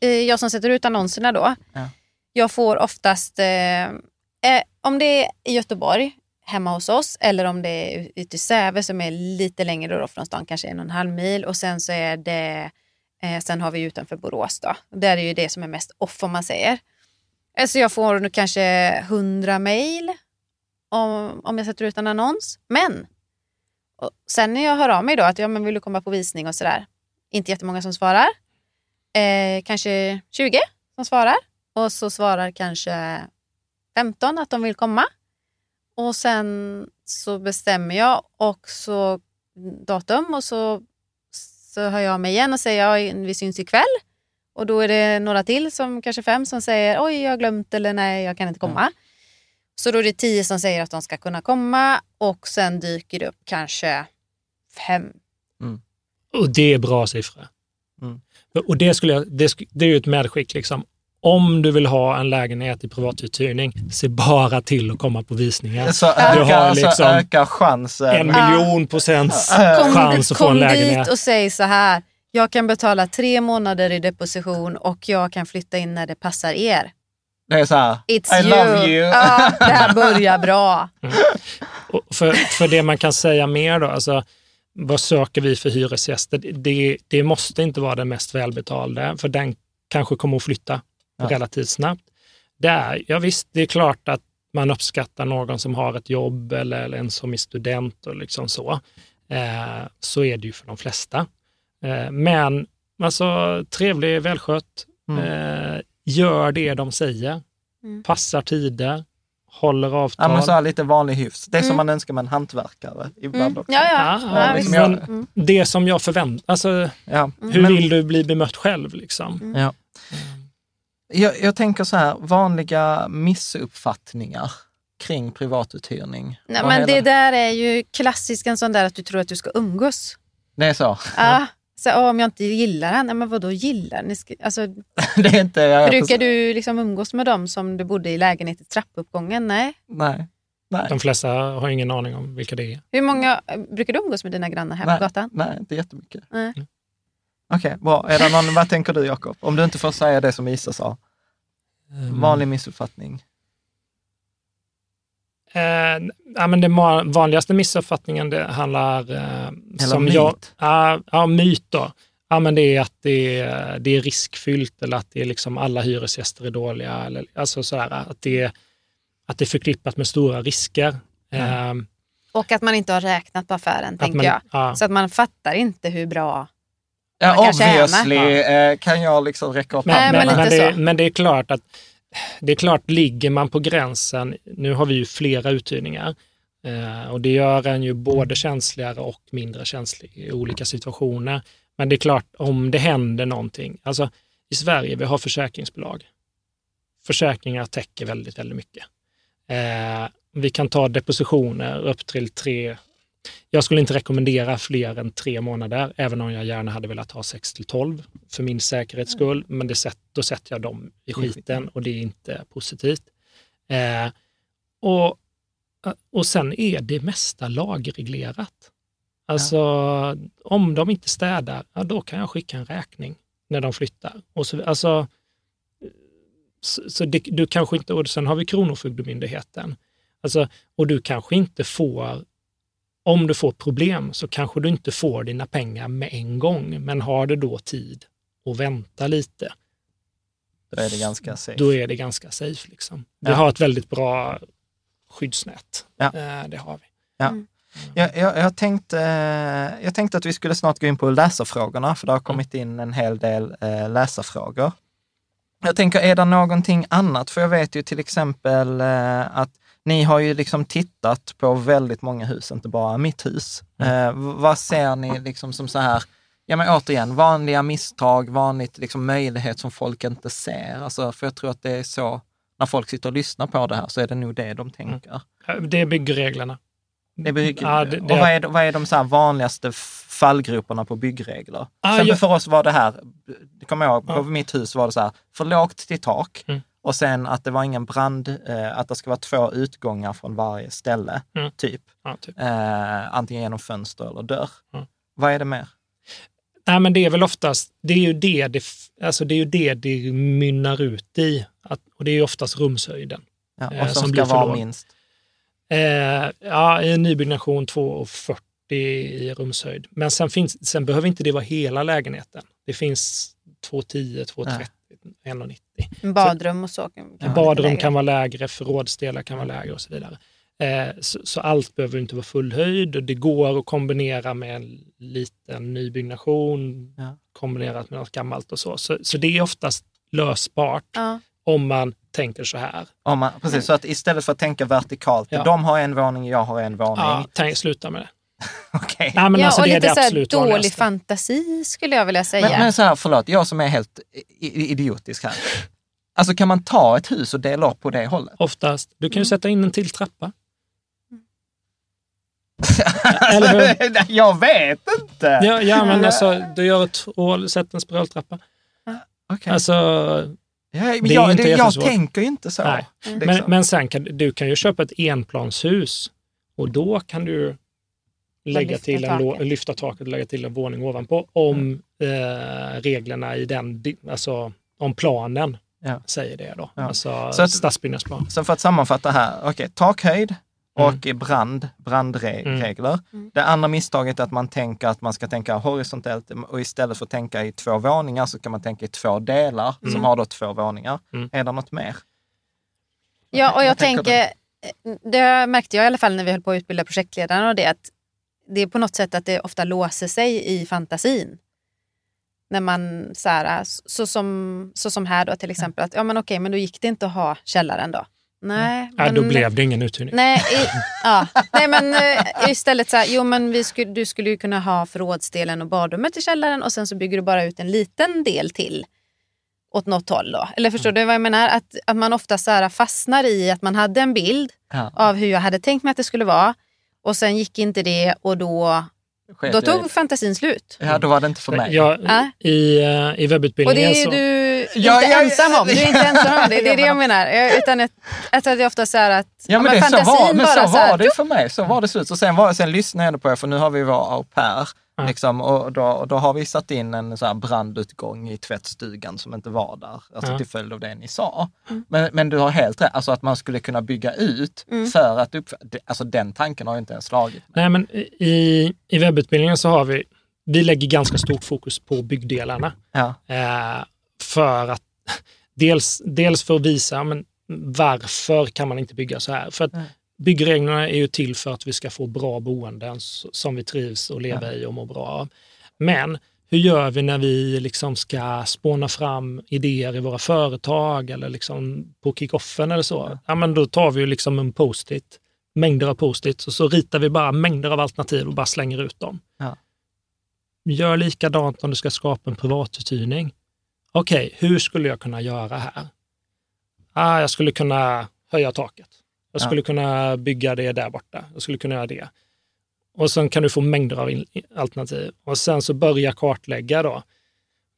eh, jag som sätter ut annonserna då, Ja. jag får oftast, eh, eh, om det är i Göteborg, hemma hos oss, eller om det är ute i Säve som är lite längre då från stan, kanske en och en halv mil. Och sen så är det, eh, sen har vi utanför Borås då. Där är ju det som är mest off om man säger. Eh, så jag får nu kanske 100 mejl om, om jag sätter ut en annons. Men och sen när jag hör av mig då att ja, men vill du komma på visning och sådär. Inte jättemånga som svarar. Eh, kanske 20 som svarar. Och så svarar kanske 15 att de vill komma. Och sen så bestämmer jag också datum och så, så hör jag av mig igen och säger ja, vi syns ikväll. Och då är det några till, som kanske fem, som säger oj, jag har glömt eller nej, jag kan inte komma. Så då är det tio som säger att de ska kunna komma och sen dyker det upp kanske fem. och det är bra siffror. Mm. Och det, skulle jag, det, det är ju ett medskick. Liksom. Om du vill ha en lägenhet i privatuthyrning, se bara till att komma på visningar. Så Du ökar, har så liksom ökar chansen. En miljon procents Kom, chans att få en kom dit lägenhet. och säg så här, jag kan betala tre månader i deposition och jag kan flytta in när det passar er. Det är så här, It's I you. love you. Ja, det här börjar bra. Och för, för det man kan säga mer då, alltså, vad söker vi för hyresgäster? Det, det måste inte vara den mest välbetalda, för den kanske kommer att flytta Ja. relativt snabbt. Det är, ja visst, det är klart att man uppskattar någon som har ett jobb eller, eller en som är student och liksom så. Eh, så är det ju för de flesta. Eh, men alltså, trevlig, välskött, Mm. eh, gör det de säger, Mm. passar tider, håller Ja, avtal. men så här lite vanlig hyfs. Det är som Mm. man önskar med en hantverkare ibland Mm. också. Ja, ja. Ja, ja, ja, liksom jag- Mm. det som jag förväntar alltså, Ja. hur Men vill du bli bemött själv? Liksom? Mm. Ja. Jag, jag tänker så här, vanliga missuppfattningar kring privatuthyrning. Nej, Vad men är det där är ju klassiskt en sån där att du tror att du ska umgås. det är så? Ja. Så, "Åh, om jag inte gillar han, nej, men vadå gillar? Ni ska, alltså, det är inte... Jag, brukar du liksom umgås med dem som du bodde i lägenhet i trappuppgången? Nej. Nej. Nej. De flesta har ingen aning om vilka det är. Hur många, brukar du umgås med dina grannar här Nej. på gatan? Nej, inte jättemycket. Nej. Okej, bra. Är det någon, vad tänker du Jakob? Om du inte får säga det som Isa sa. Mm. Vanlig missuppfattning. Eh, ja, men den vanligaste missuppfattningen det handlar... Eh, som myt. Jag, ja, ja, myt då. Ja, men det är att det är, det är riskfyllt eller att det är liksom alla hyresgäster är dåliga. Eller, alltså sådär, att, det är, att det är förknippat med stora risker. Eh, Och att man inte har räknat på affären, tänker man- jag. ja. Så att man fattar inte hur bra... Ja, obviously eh, kan jag liksom räcka upp Men, Nej, men, men det, men det är klart att det är klart, ligger man på gränsen, nu har vi ju flera uthyrningar eh, och det gör en ju både känsligare och mindre känslig i olika situationer. Men det är klart, om det händer någonting, alltså i Sverige, vi har försäkringsbolag. Försäkringar täcker väldigt, väldigt mycket. Eh, vi kan ta depositioner upp till tre, jag skulle inte rekommendera fler än tre månader, även om jag gärna hade velat ha 6 till 12 för min säkerhets skull. Men det sätt, då sätter jag dem i skiten och det är inte positivt. Eh, och, och sen är det mesta lagreglerat. Alltså om de inte städar, ja, då kan jag skicka en räkning när de flyttar. Och så, alltså, så, så det, du kanske inte, och sen har vi Kronofogdemyndigheten. Alltså, och du kanske inte får om du får problem så kanske du inte får dina pengar med en gång, men har du då tid att vänta lite, Då är det ganska safe. då är det ganska safe. Liksom. Vi Ja. har ett väldigt bra skyddsnät. Ja. Eh, Det har vi. Jag, jag, jag, tänkte, eh, jag tänkte att vi skulle snart gå in på läsarfrågorna, för det har kommit in en hel del eh, läsarfrågor. Jag tänker, är det någonting annat? För jag vet ju till exempel eh, att ni har ju liksom tittat på väldigt många hus, inte bara mitt hus. Eh, v- vad ser ni liksom som så här, ja men återigen, vanliga misstag, vanligt liksom möjlighet som folk inte ser. Alltså, för jag tror att det är så, när folk sitter och lyssnar på det här så är det nog det de tänker. Eh, Det är byggreglerna. Det är bygg... Ja, det- och det- vad är, vad är de så här vanligaste fallgroparna på byggregler? Ah, exempel jag- för oss var det här, det kommer jag ihåg, på Ja. mitt hus var det så här, för lågt till tak Mm. Och sen att det var ingen brand, eh, att det ska vara två utgångar från varje ställe, Mm. typ. Ja, typ. Eh, antingen genom fönster eller dörr. Mm. Vad är det mer? Nej, men det är väl oftast, det är ju det det, alltså det, är ju det, det mynnar ut i. Att, och det är ju oftast rumshöjden. Ja, Eh, och som som ska vara minst. Eh, ja, i en nybyggnation 2,40 i rumshöjd. Men sen, finns, sen behöver inte det vara hela lägenheten. Det finns 2,10, 2,30, 1,90. Badrum och så. Kan Badrum lägre. kan vara lägre, förrådsdelar kan vara lägre och så vidare. Eh, så, så allt behöver inte vara full höjd och det går att kombinera med en liten nybyggnation Ja. kombinerat med något gammalt och så. Så, så det är oftast lösbart Ja. om man tänker så här. Om man, precis, så att istället för att tänka vertikalt, Ja. de har en våning, jag har en våning. Ja, tänk, sluta med det. Okej. Nej, men ja, alltså, och det är lite det så här dålig vanligaste. fantasi skulle jag vilja säga. Men, men så här, förlåt, jag som är helt idiotisk här. Alltså kan man ta ett hus och dela upp på det hållet? Oftast. Du Mm. kan ju sätta in en till trappa. Eller hur? jag vet inte! Ja, ja men alltså, du gör ett hål, sätt en spiraltrappa. Okej. Alltså, ja, men det är jag, inte det, jag tänker ju inte så. Nej. liksom. men, men sen kan du kan ju köpa ett enplanshus och då kan du lägga till en, taket. lyfta taket och lägga till en våning ovanpå om eh, reglerna i den, alltså om planen Ja. säger det då. Ja. Alltså Så att- stadsbyggnadsplan. Så för att sammanfatta här, okej, takhöjd Mm. och brand, brandregler. Mm. Det andra misstaget är att man tänker att man ska tänka horisontellt och istället för att tänka i två våningar så kan man tänka i två delar som Mm. har då två våningar. Mm. Är det något mer? Ja, och jag Vad tänker tänker, det märkte jag i alla fall när vi höll på att utbilda projektledarna och det att det är på något sätt att det ofta låser sig i fantasin. När man så, här, så, som, så som här då till exempel, att ja men okej, men då gick det inte att ha källaren då. Nej, Ja, då men- blev det ingen uthyrning. Nej, i, ja. Nej men eh, istället så här, jo men vi skulle, du skulle ju kunna ha förrådsdelen och badrummet i källaren och sen så bygger du bara ut en liten del till åt något håll då. Eller förstår du vad jag menar? Att, att man ofta så fastnar i att man hade en bild Ja. av hur jag hade tänkt mig att det skulle vara och sen gick inte det och då, då tog fantasin slut. Ja, då var det inte för mig. Ja. I, eh, I Och det webbutbildningen är så... du Ja, inte ja, ensam om. Du är inte ensam om det. Det är det jag menar. Jag- Utan att, att det är ofta så här att Ja, men, det, så fantasin var, men så bara så här, var det för mig. Så var det slut. Och sen, var, sen lyssnade jag på er, för nu har vi vår au pair. Ja. Liksom, och, då, då har vi satt in en så brandutgång i tvättstugan som inte var där, alltså Ja. till följd av det ni sa. Men, men du har helt rätt, alltså att man skulle kunna bygga ut Mm. för att upp, det- Alltså den tanken har ju inte ens slagit mig. Nej, men i, I webbutbildningen så har vi, vi lägger ganska stort fokus på byggdelarna. Ja. Eh, för att dels, dels för att visa men varför kan man inte bygga så här. För att Mm. Byggreglerna är ju till för att vi ska få bra boenden som vi trivs och leva i och mår bra av. Men hur gör vi när vi liksom ska spåna fram idéer i våra företag eller liksom på kickoffen eller så? Ja. ja men då tar vi ju liksom en post-it, mängder av post-its och så ritar vi bara mängder av alternativ och bara slänger ut dem. Ja. Gör likadant om du ska skapa en privatuthyrning. Okej, okay, hur skulle jag kunna göra här? Ah, jag skulle kunna höja taket. Jag skulle ja. kunna bygga det där borta. Jag skulle kunna göra det. Och sen kan du få mängder av alternativ. Och sen så börja kartlägga då.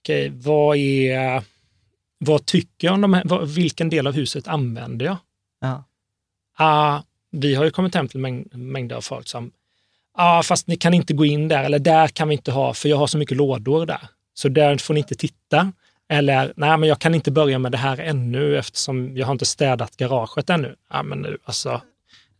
Okej, vad är, vad tycker jag om de här, vad, vilken del av huset använder jag? Ja. Ah, vi har ju kommit hem till mäng, mängder av folk som, ah, fast ni kan inte gå in där, eller där kan vi inte ha, för jag har så mycket lådor där. Så där får ni inte titta. Eller, nej men jag kan inte börja med det här ännu eftersom jag har inte städat garaget ännu. Ja men nu alltså,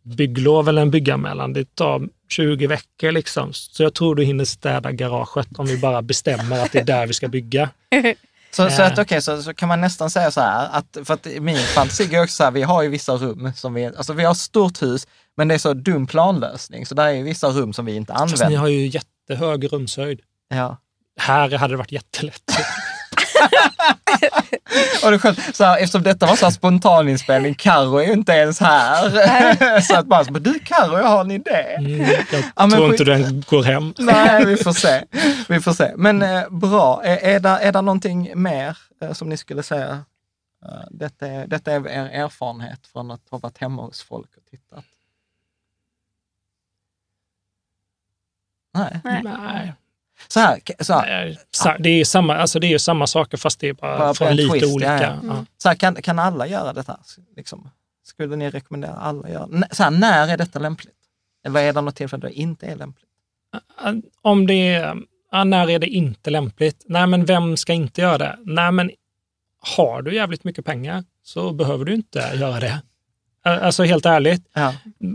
bygglov eller en bygganmälan, det tar 20 veckor liksom. Så jag tror du hinner städa garaget om vi bara bestämmer att det är där vi ska bygga. Så, så, att, eh. okay, så, så kan man nästan säga så här, att, för att min fantasi går också så här, vi har ju vissa rum som vi, alltså vi har stort hus, men det är så dum planlösning, så där är ju vissa rum som vi inte använder. Fast ni har ju jättehög rumshöjd. Ja. Här hade det varit jättelätt. och det skönt, så här, eftersom detta var så här spontaninspelning, Carro är ju inte ens här. så att bara, du Carro, jag har en idé. Mm, jag ja, tror inte den går hem. Nej, vi får se. Vi får se. Men eh, bra, är, är, det, är det någonting mer eh, som ni skulle säga? Uh, detta, är, detta är er erfarenhet från att ha varit hemma hos folk och tittat. Nej. Nej. Så här, så här. Det, är samma, alltså det är samma saker fast det är bara, bara från lite twist, olika. Ja, ja. Mm. Så här, kan, kan alla göra detta? Liksom? Skulle ni rekommendera alla att göra så här, När är detta lämpligt? Eller är det något tillfälle då det inte är lämpligt? Om det är, ja, när är det inte lämpligt? Nej, men vem ska inte göra det? Nej, men har du jävligt mycket pengar så behöver du inte göra det. Alltså helt ärligt. Ja.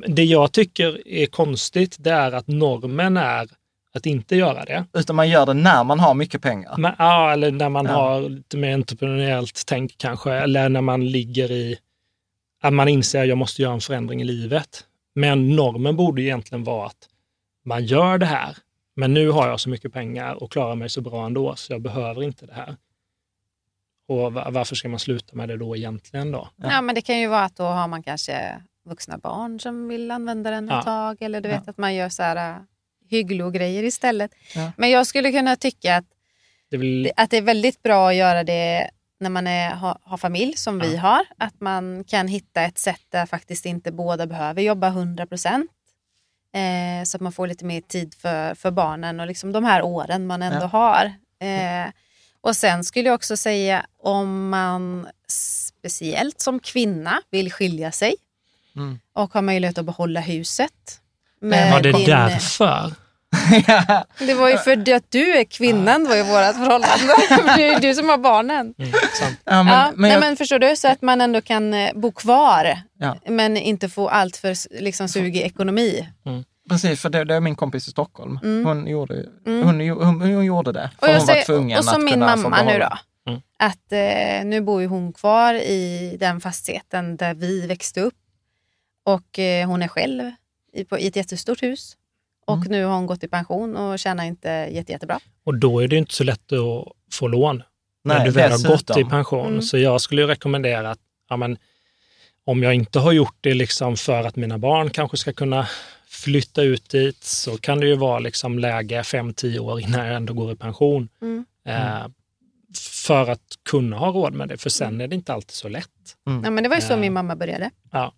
Det jag tycker är konstigt, det är att normen är att inte göra det. Utan man gör det när man har mycket pengar? Men, ja, eller när man ja. har lite mer entreprenöriellt tänk kanske, eller när man ligger i att man inser att jag måste göra en förändring i livet. Men normen borde egentligen vara att man gör det här, men nu har jag så mycket pengar och klarar mig så bra ändå, så jag behöver inte det här. Och varför ska man sluta med det då egentligen då? Ja, ja men det kan ju vara att då har man kanske vuxna barn som vill använda den ett ja. tag, eller du vet ja. att man gör så här hygglo-grejer istället. Ja. Men jag skulle kunna tycka att det, vill... att det är väldigt bra att göra det när man är, har, har familj som ja. vi har. Att man kan hitta ett sätt där faktiskt inte båda behöver jobba 100 procent. Eh, så att man får lite mer tid för, för barnen och liksom de här åren man ändå ja. har. Eh, och sen skulle jag också säga om man speciellt som kvinna vill skilja sig mm. och har möjlighet att behålla huset var det din... därför? Det var ju för att du är kvinnan var ju vårt förhållande. det är ju du som har barnen. Mm, ja, men, ja, men, jag... nej, men förstår du? Så att man ändå kan eh, bo kvar ja. men inte få allt för liksom, sug i ekonomi. Mm. Precis, för det, det, är min kompis i Stockholm. Mm. Hon, gjorde, mm. hon, hon, hon, gjorde det. För och hon var tvungen och som min mamma nu då. Mm. Att eh, nu bor ju hon kvar i den fastigheten där vi växte upp. Och eh, hon är själv i, på, i ett jättestort hus. Och mm. nu har hon gått i pension och tjänar inte jätte, jättebra. Och då är det inte så lätt att få lån Nej, när du väl har gått i pension. Mm. Så jag skulle rekommendera att ja, men, om jag inte har gjort det liksom för att mina barn kanske ska kunna flytta ut dit så kan det ju vara liksom läge 5-10 år innan jag ändå går i pension. Mm. Eh, för att kunna ha råd med det, för sen är det inte alltid så lätt. Mm. Ja, men det var ju så eh, min mamma började. Ja.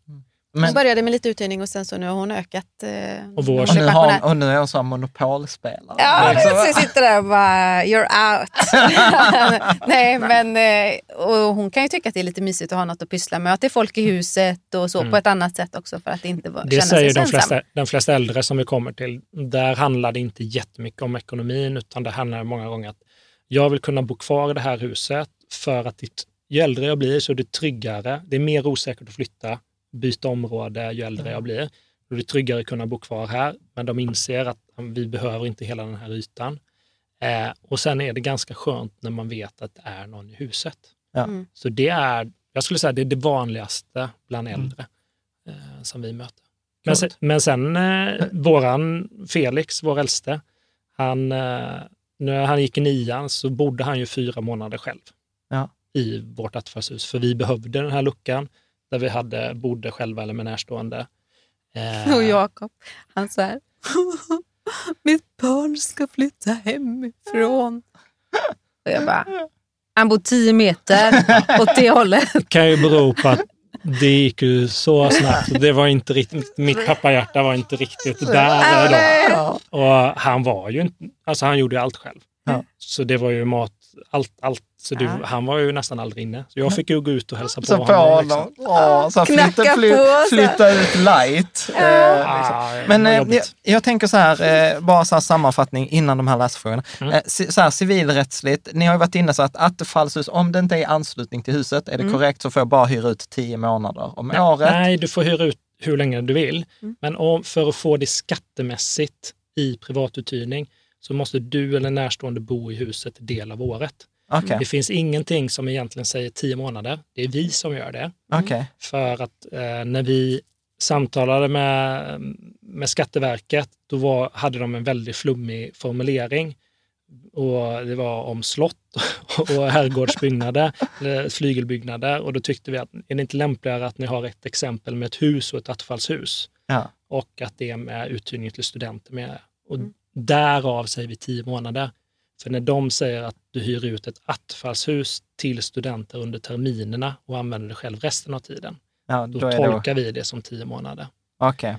Men, hon började med lite uthyrning och sen så nu har hon ökat. Eh, och, vår, och, nu har, och nu är hon som monopolspelare. Ja, så sitter där och bara you're out. Nej, men eh, och hon kan ju tycka att det är lite mysigt att ha något att pyssla med. Att det är folk i huset och så mm. på ett annat sätt också för att inte det känna säger sig de flesta, de flesta äldre som vi kommer till. Där handlar det inte jättemycket om ekonomin utan det handlar många gånger att jag vill kunna bo kvar i det här huset för att ju äldre jag blir så är det tryggare. Det är mer osäkert att flytta byta område ju äldre jag blir. Då är det tryggare att kunna bo kvar här, men de inser att vi behöver inte hela den här ytan. Eh, och sen är det ganska skönt när man vet att det är någon i huset. Ja. Mm. Så det är, jag skulle säga det är det vanligaste bland mm. äldre mm. eh, som vi möter. Men sen, men sen eh, våran Felix, vår äldste, han, eh, när han gick i nian så bodde han ju fyra månader själv Ja. i vårt attefallshus. För vi behövde den här luckan där vi hade, bodde själva eller med närstående. Eh, Och Jakob, han så här. Mitt barn ska flytta hemifrån. Och jag bara, han bor tio meter åt det hållet. Det kan ju bero på att det gick ju så snabbt. Det var inte riktigt, mitt pappahjärta var inte riktigt där då. Och han var ju inte, alltså han gjorde ju allt själv. Ja. Så det var ju mat, allt, allt. Så det, Ja. han var ju nästan aldrig inne. Så jag fick ju gå ut och hälsa på Så på honom. liksom. honom. Åh, så flytta, fly, flytta ut light. Eh, liksom. Ah, Men vad eh, jag, tänker så här, eh, bara så här sammanfattning innan de här läsfrågorna. Mm. Eh, så här, civilrättsligt, ni har ju varit inne så att attefallshus, om det inte är i anslutning till huset, är det Mm. korrekt så får jag bara hyra ut tio månader om året. Nej, du får hyra ut hur länge du vill. Mm. Men om, för att få det skattemässigt i privatuthyrning så måste du eller närstående bo i huset del av året. Okej, Det finns ingenting som egentligen säger tio månader. Det är vi som gör det. okej. För att eh, när vi samtalade med, med Skatteverket, då var, hade de en väldigt flummig formulering. Och det var om slott och herrgårdsbyggnader, eller flygelbyggnader. Och då tyckte vi att är det inte lämpligare att ni har ett exempel med ett hus och ett attefallshus Ja. och att det är med uthyrning till studenter med. Och Mm. Därav säger vi tio månader. För när de säger att du hyr ut ett attefallshus till studenter under terminerna och använder det själv resten av tiden, Ja, då, då är det, tolkar vi det som tio månader. okej.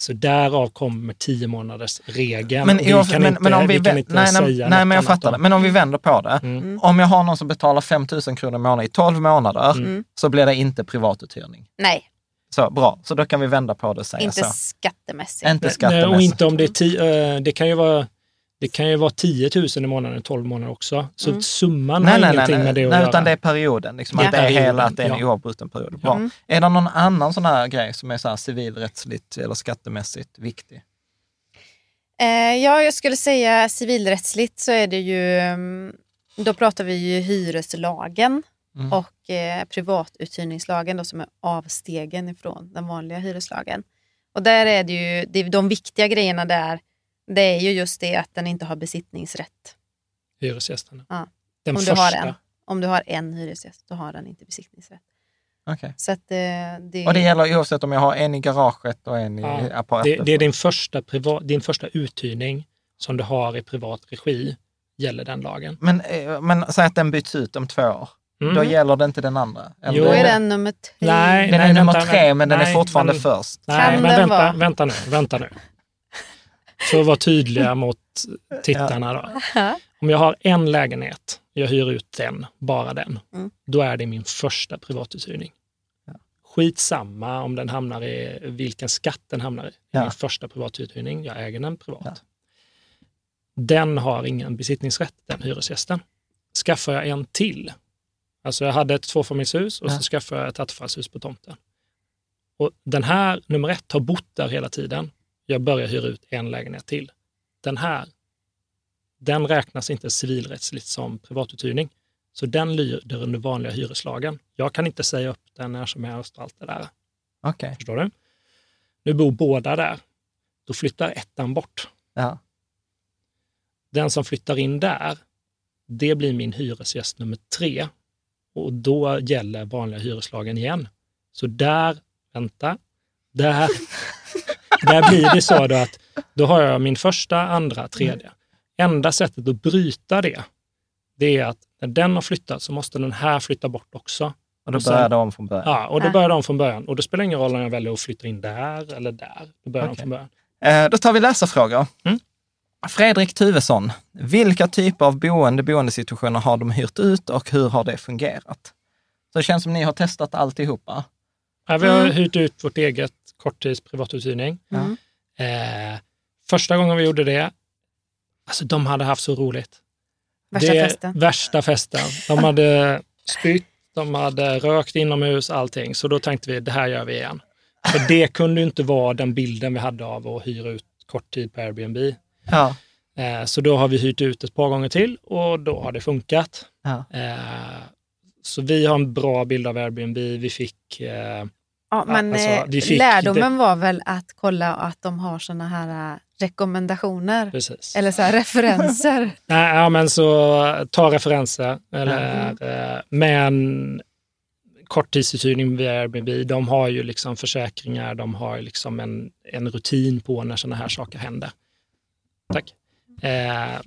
Så därav kommer tio månaders regeln. Men, vi kan men, inte, men om vi, vi kan inte nej, säga nej, men jag fattar om- det. Men om vi vänder på det. Mm. Mm. Om jag har någon som betalar 5 000 kronor i månaden i 12 månader Mm. så blir det inte privatuthyrning. Nej, Så bra, så då kan vi vända på det och säga inte så. skattemässigt. Inte Nej, skattemässigt. Och inte om det är tio, eh, det kan ju vara det kan ju vara 10 000 i månaden i 12 månader också. Så Mm. summan Nej, har nej, nej, ingenting nej, med det att nej göra. utan det är perioden. Liksom, Ja. Att det är hela, att det är en ja. oavbruten period. Bra. Mm. Är det någon annan sån här grej som är så här civilrättsligt eller skattemässigt viktig? Eh, ja, jag skulle säga civilrättsligt så är det ju, mm, då pratar vi ju hyreslagen Mm. och eh, privatuthyrningslagen då, som är avstegen ifrån den vanliga hyreslagen. Och där är det ju, det, de viktiga grejerna där, det är ju just det att den inte har besittningsrätt. Hyresgästerna. Ja. Den Om du första. har en. Om du har en hyresgäst, då har den inte besittningsrätt. Okej. Så att, eh, det, Och det gäller oavsett om jag har en i garaget och en i Ja, apparaten? Det, det är din första, privat, din första uthyrning som du har i privat regi, gäller den lagen. Men, eh, men säg att den byts ut om två år. Mm. Då gäller det inte den andra? Eller Jo. då är den nummer tre. Nej, Den är nej, nummer vänta, tre, men den är nej, fortfarande men- först. Nej, Kan men vänta, vara? vänta nu, vänta nu. Så var tydliga mot tittarna då. Om jag har en lägenhet, jag hyr ut den, bara den, Mm. då är det min första privatuthyrning. Skitsamma om den hamnar i vilken skatt den hamnar i. Är Ja. Min första privatuthyrning, jag äger den privat. Ja. Den har ingen besittningsrätt, den hyresgästen. Skaffar jag en till, alltså jag hade ett tvåfamiljshus och Ja. så skaffade jag ett attefallshus på tomten. Och den här, nummer ett, har bott där hela tiden. Jag börjar hyra ut en lägenhet till. Den här, den räknas inte civilrättsligt som privatuthyrning. Så den lyder under vanliga hyreslagen. Jag kan inte säga upp den när som helst och allt det där. Okej. Förstår du? Nu bor båda där. Då flyttar ettan bort. Ja. Den som flyttar in där, det blir min hyresgäst nummer tre. Och då gäller vanliga hyreslagen igen. Så där, vänta, där, där blir det så då att då har jag min första, andra, tredje. Enda sättet att bryta det, det är att när den har flyttat så måste den här flytta bort också. Och då börjar det om från början. Ja, och då börjar de från början. Och det spelar ingen roll om jag väljer att flytta in där eller där. Då börjar Okej. de från början. Eh, då tar vi läsarfrågor. Mm. Fredrik Tuvesson, vilka typer av boende, boendesituationer har de hyrt ut och hur har det fungerat? Så det känns som ni har testat alltihopa. Ja, vi har Mm. hyrt ut vårt eget korttids privatuthyrning. Mm. Eh, första gången vi gjorde det, alltså de hade haft så roligt. Värsta det, festen. Värsta festen. De hade spytt, de hade rökt inomhus, allting. Så då tänkte vi, det här gör vi igen. För det kunde ju inte vara den bilden vi hade av att hyra ut kort tid på Airbnb. Ja. Eh, så då har vi hyrt ut ett par gånger till och då har det funkat. ja. Eh, så vi har en bra bild av Airbnb. Vi fick, eh, Ja, men alltså, vi fick lärdomen var väl att kolla att de har såna här rekommendationer. Precis. Eller så här referenser. Nej, ja, men så ta referenser. Eller, eh, Men korttidsuthyrning via Airbnb, de har ju liksom försäkringar, de har liksom en, en rutin på när sådana här saker händer. Tack. Eh,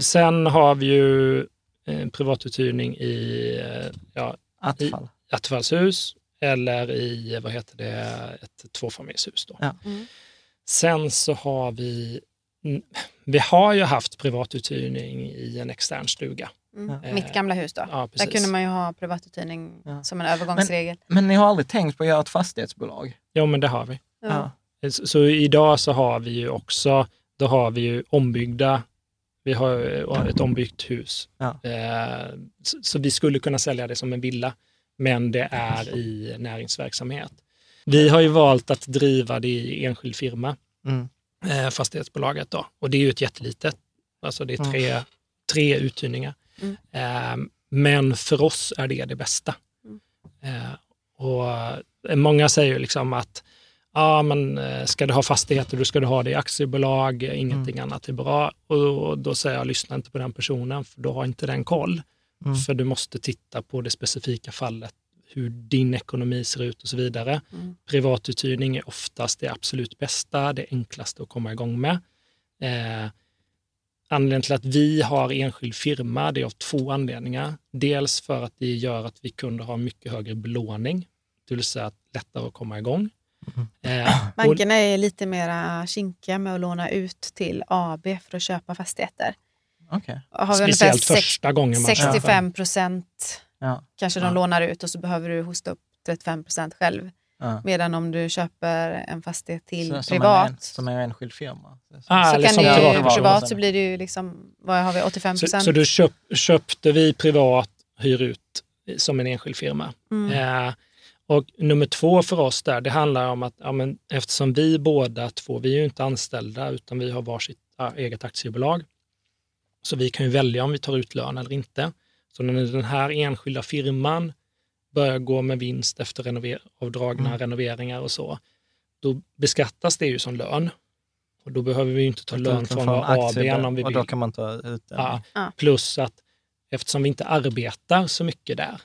sen har vi ju eh, privatuthyrning i eh, ja, Attfall. attefallshus eller i vad heter det, ett tvåfamiljshus. Då. Ja. Mm. Sen så har vi, vi har ju haft privatuthyrning i en extern stuga. Mm. Ja. Mitt gamla hus då. Ja, Där kunde man ju ha privatuthyrning Ja. som en övergångsregel. Men ni har aldrig tänkt på att göra ett fastighetsbolag? Jo, men det har vi. Ja. Så, så idag så har vi ju också, då har vi ju ombyggda, vi har ett ombyggt hus. Ja. Eh, så, så vi skulle kunna sälja det som en villa, men det är i näringsverksamhet. Vi har ju valt att driva det i enskild firma, Mm. eh, fastighetsbolaget då, och det är ju ett jättelitet, alltså det är Mm. tre, tre uthyrningar. Mm. Eh, men för oss är det det bästa. Mm. Eh, och många säger ju liksom att ja, men eh, ska du ha fastigheter, då ska du ha det i aktiebolag, ingenting Mm. annat är bra. Och då säger jag, lyssna inte på den personen, för då har inte den koll. Mm. För du måste titta på det specifika fallet, hur din ekonomi ser ut och så vidare. Mm. Privatuthyrning är oftast det absolut bästa, det enklaste att komma igång med. Eh, anledningen till att vi har enskild firma, det är av två anledningar. Dels för att det gör att vi kunde ha mycket högre belåning, det vill säga att lättare att komma igång. Eh, och, Bankerna är lite mer kinkiga med att låna ut till AB för att köpa fastigheter. Ungefär speciellt första gången man köper. 65 procent Ja. kanske de Ja. lånar ut och så behöver du hosta upp 35 procent själv. Ja. Medan om du köper en fastighet till Så- som privat En, som en enskild firma. Ah, så kan som det ju, privatperson. privat så blir det ju liksom, vad har vi, 85 Så, procent? så då köp, köpte vi privat, hyr ut som en enskild firma. Mm. Eh, och nummer två för oss där, det handlar om att ja, men eftersom vi båda två, vi är ju inte anställda utan vi har varsitt eget aktiebolag. Så vi kan ju välja om vi tar ut lön eller inte. Så när den här enskilda firman börjar gå med vinst efter renover- avdragna Mm. renoveringar och så, då beskattas det ju som lön. Och då behöver vi ju inte ta lön från ABn om vi Och vill. då kan man ta ut den. Ja. Plus att eftersom vi inte arbetar så mycket där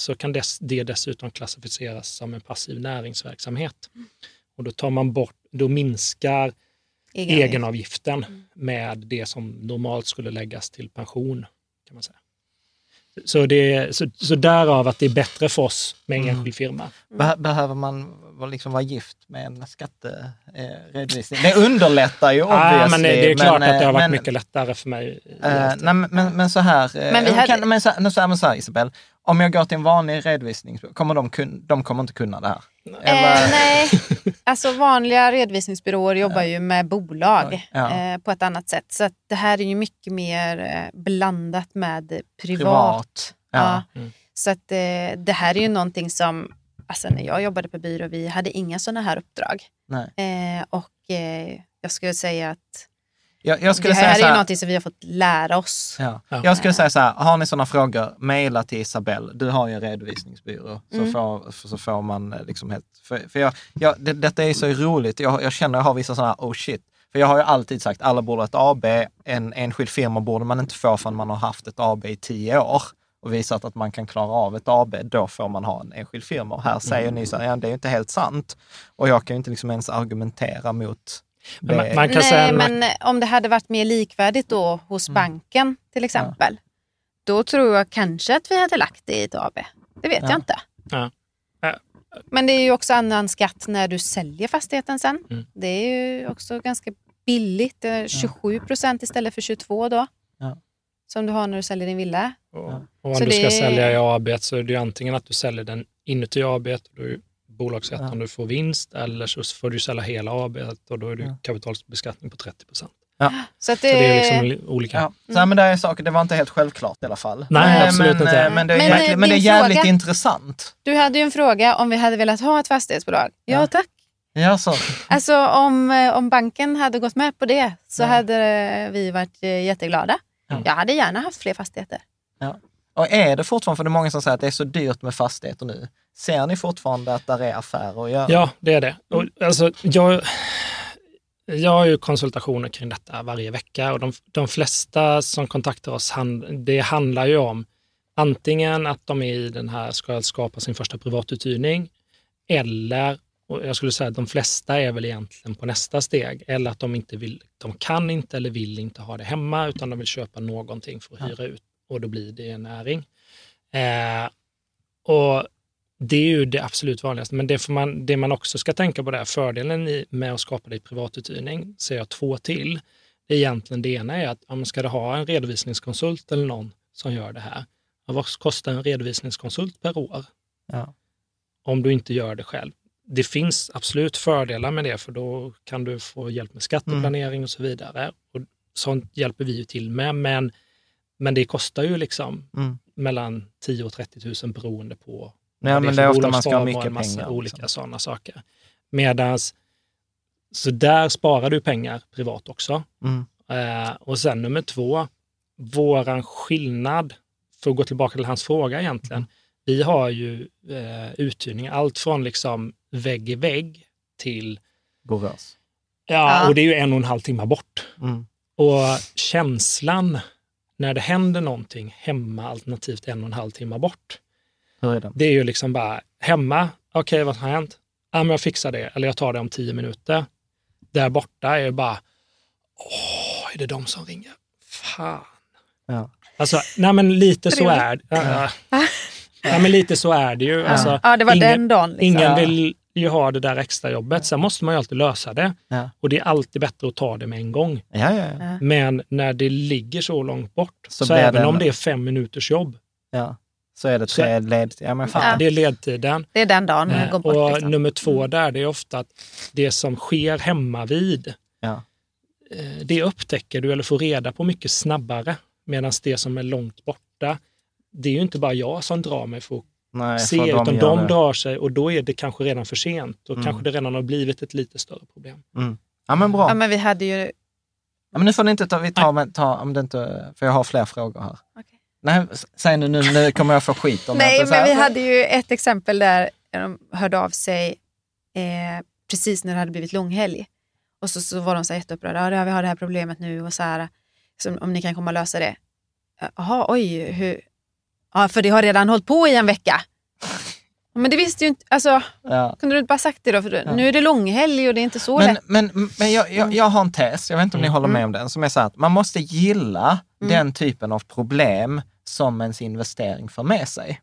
så kan dess, det dessutom klassificeras som en passiv näringsverksamhet. Och då tar man bort, då minskar Egen- egenavgiften Mm. med det som normalt skulle läggas till pension. kan man säga. Så, det, så, så därav att det är bättre för oss med en Mm. enskild firma. Be- behöver man vara- liksom vara gift med en skatteredovisning? det underlättar ju obviously. men det, det är klart att det har varit men- mycket lättare för mig. Eh, det. nej, men, men, men så här, eh, Men vi hade- kan, men så, nu så här, men så här Isabel, om jag går till en vanlig redovisning, kommer de, kun, de kommer inte kunna det här? Eh, nej, alltså vanliga redovisningsbyråer jobbar ju med bolag Ja. eh, på ett annat sätt. Så att det här är ju mycket mer eh, blandat med privat. Privat, ja. Mm. Så att eh, det här är ju någonting som, alltså när jag jobbade på byrå, vi hade inga sådana här uppdrag. Nej. Eh, och eh, jag skulle säga att Jag, jag skulle det här säga är så ju här, någonting som vi har fått lära oss. Ja. Ja. Jag skulle säga så här, har ni sådana frågor, mejla till Isabelle. Du har ju en redovisningsbyrå. Så, Mm. får, så får man eh, liksom helt... För, för jag, jag, det, detta är så roligt. Jag, jag känner att jag har vissa sådana, oh shit. För jag har ju alltid sagt, alla borde ha ett AB. En enskild firma borde man inte få förrän man har haft ett AB i tio år och visat att man kan klara av ett AB, då får man ha en enskild firma. Och här säger ni så här, ja, det är ju inte helt sant. Och jag kan ju inte liksom ens argumentera mot Men man, det. man kan Nej, säga, men eh, om det hade varit mer likvärdigt då hos Mm. banken till exempel, då tror jag kanske att vi hade lagt det i ett AB. Det vet Ja. jag inte. Ja. Ja. Men det är ju också annan skatt när du säljer fastigheten sen. Mm. Det är ju också ganska billigt. Det är 27 procent istället för 22 då. Ja. Som du har när du säljer din villa. Och, och om Så du ska det- sälja i AB så är det ju antingen att du säljer den inuti AB, då bolagsskatt Ja. om du får vinst, eller så får du sälja hela AB och då är det Ja. kapitalbeskattning på 30 procent. Så, att Så det, det är liksom li- olika. Ja, så, här, men det är saker, det var inte helt självklart i alla fall. Nej, Eh, absolut men, inte. eh, Men det är, Men, eh, jäkligt, men det är jävligt fråga- intressant. Du hade ju en fråga om vi hade velat ha ett fastighetsbolag. Ja, Ja. tack. Ja, så. Alltså om, eh, om banken hade gått med på det så Ja. hade eh, vi varit eh, jätteglada. Ja. Jag hade gärna haft fler fastigheter. Och är det fortfarande, för det är många som säger att det är så dyrt med fastigheter nu. Ser ni fortfarande att där är affärer att göra? Ja, det är det. Och, alltså, jag, jag har ju konsultationer kring detta varje vecka och de, de flesta som kontaktar oss, hand, det handlar ju om antingen att de är i den här, ska skapa sin första privatuthyrning eller, och jag skulle säga att de flesta är väl egentligen på nästa steg, eller att de inte vill, de kan inte eller vill inte ha det hemma utan de vill köpa någonting för att hyra ut och då blir det en näring. Eh, och det är ju det absolut vanligaste, men det, man, det man också ska tänka på där, fördelen med att skapa det i privatuthyrning, ser jag två till. Det är egentligen det ena är att om man ska ha en redovisningskonsult eller någon som gör det här, vad kostar en redovisningskonsult per år? Ja. Om du inte gör det själv. Det finns absolut fördelar med det, för då kan du få hjälp med skatteplanering mm. och så vidare. Och sånt hjälper vi ju till med, men, men det kostar ju liksom mm. mellan 10 och 30 000 beroende på Ja, men det är ofta man ska ha mycket pengar. massa olika liksom. sådana saker. Medans, så där sparar du pengar privat också. Mm. Eh, och sen nummer två, våran skillnad, för att gå tillbaka till hans fråga egentligen, mm. vi har ju eh, uthyrning, allt från liksom vägg i vägg till... Borås. Ja, ja, och det är ju en och en halv timme bort. Mm. Och känslan när det händer någonting hemma alternativt en och en halv timme bort, hur är den? Det är ju liksom bara hemma, okej okay, vad har hänt? Ja, men jag fixar det, eller jag tar det om tio minuter. Där borta är ju bara, åh, är det de som ringer? Fan. Ja. Alltså, nej men lite så är det. Ja. ja. men lite så är det ju. Alltså, ja, det var ingen, den dagen. Liksom. Ingen vill ju ha det där extra jobbet. Sen måste man ju alltid lösa det. Ja. Och det är alltid bättre att ta det med en gång. Ja, ja, ja. Men när det ligger så långt bort, så, så även om det är fem minuters jobb, ja så är det tre led, ja, men fan. Ja. Det är ledtiden. Det är den dagen eh, går bort. Och liksom. nummer två mm. där, det är ofta att det som sker hemma vid, ja. eh, det upptäcker du eller får reda på mycket snabbare. Medan det som är långt borta, det är ju inte bara jag som drar mig för att Nej, se, för utan de, de drar sig och då är det kanske redan för sent och mm. kanske det redan har blivit ett lite större problem. Mm. Ja men bra. Ja, men vi hade ju... Ja, men nu får ni inte ta, vi tar, ta, om det inte, för jag har fler frågor här. Okay. Nej, säg nu, nu, nu kommer jag få skit om Nej, men vi hade ju ett exempel där de hörde av sig eh, precis när det hade blivit långhelg. Och så, så var de så jätteupprörda. Ja, vi har det här problemet nu och så här, så om ni kan komma och lösa det. Jaha, oj, hur? Ja, för det har redan hållit på i en vecka. Men det visste ju inte, alltså, ja. kunde du inte bara sagt det då? För ja. Nu är det långhelg och det är inte så men, lätt. Men, men jag, jag, jag har en tes, jag vet inte om ni mm. håller med om den, som är så att man måste gilla mm. den typen av problem som ens investering för med sig.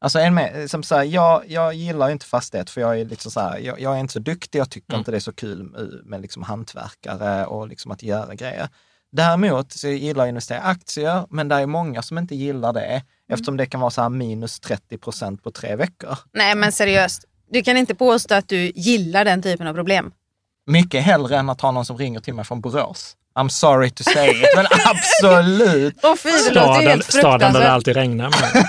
Alltså en med, som så här, jag, jag gillar inte fastighet för jag är, liksom så här, jag, jag, är inte så duktig, jag tycker mm. inte det är så kul med, med liksom hantverkare och liksom att göra grejer. Däremot så gillar jag att investera i aktier, men det är många som inte gillar det mm. eftersom det kan vara så här minus 30 procent på tre veckor. Nej men seriöst, du kan inte påstå att du gillar den typen av problem. Mycket hellre än att ha någon som ringer till mig från Borås. I'm sorry to say it, men absolut. oh, fy, det staden, staden där det alltid regnar. Men,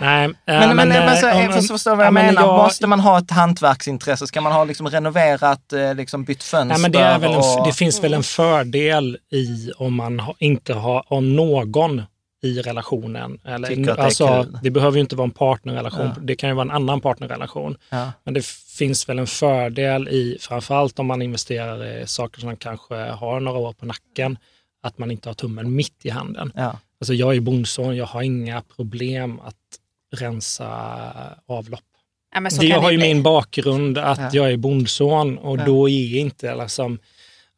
nej, äh, men, men, men, så, om, för, förstår vad jag menar? Jag, Måste man ha ett hantverksintresse? Ska man ha liksom renoverat, eh, liksom bytt fönster? Nej, men det, är väl och, en, det finns väl en fördel i om man inte har, om någon i relationen. Eller, det, alltså, det behöver ju inte vara en partnerrelation, ja. det kan ju vara en annan partnerrelation. Ja. Men det finns väl en fördel i, framförallt om man investerar i saker som man kanske har några år på nacken, att man inte har tummen mitt i handen. Ja. Alltså jag är bondson, jag har inga problem att rensa avlopp. Ja, det har ju min bakgrund att jag är bondson och då är inte liksom,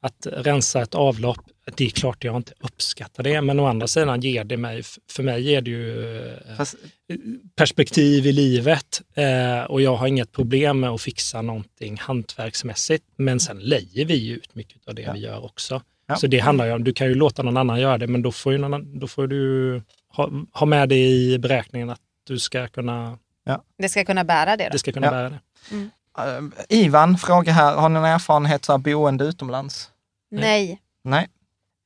att rensa ett avlopp det är klart jag inte uppskattar det, men å andra sidan ger det mig, för mig ger det ju eh, Fast... perspektiv i livet eh, och jag har inget problem med att fixa någonting hantverksmässigt. Men sen lejer vi ut mycket av det ja. vi gör också. Ja. Så det handlar ju om, du kan ju låta någon annan göra det, men då får, ju någon, då får du ha, ha med det i beräkningen att du ska kunna... Ja. Det ska kunna bära det? Då. Det ska kunna bära det. Mm. Uh, Ivan frågar här, har ni någon erfarenhet av boende utomlands? Nej. Nej.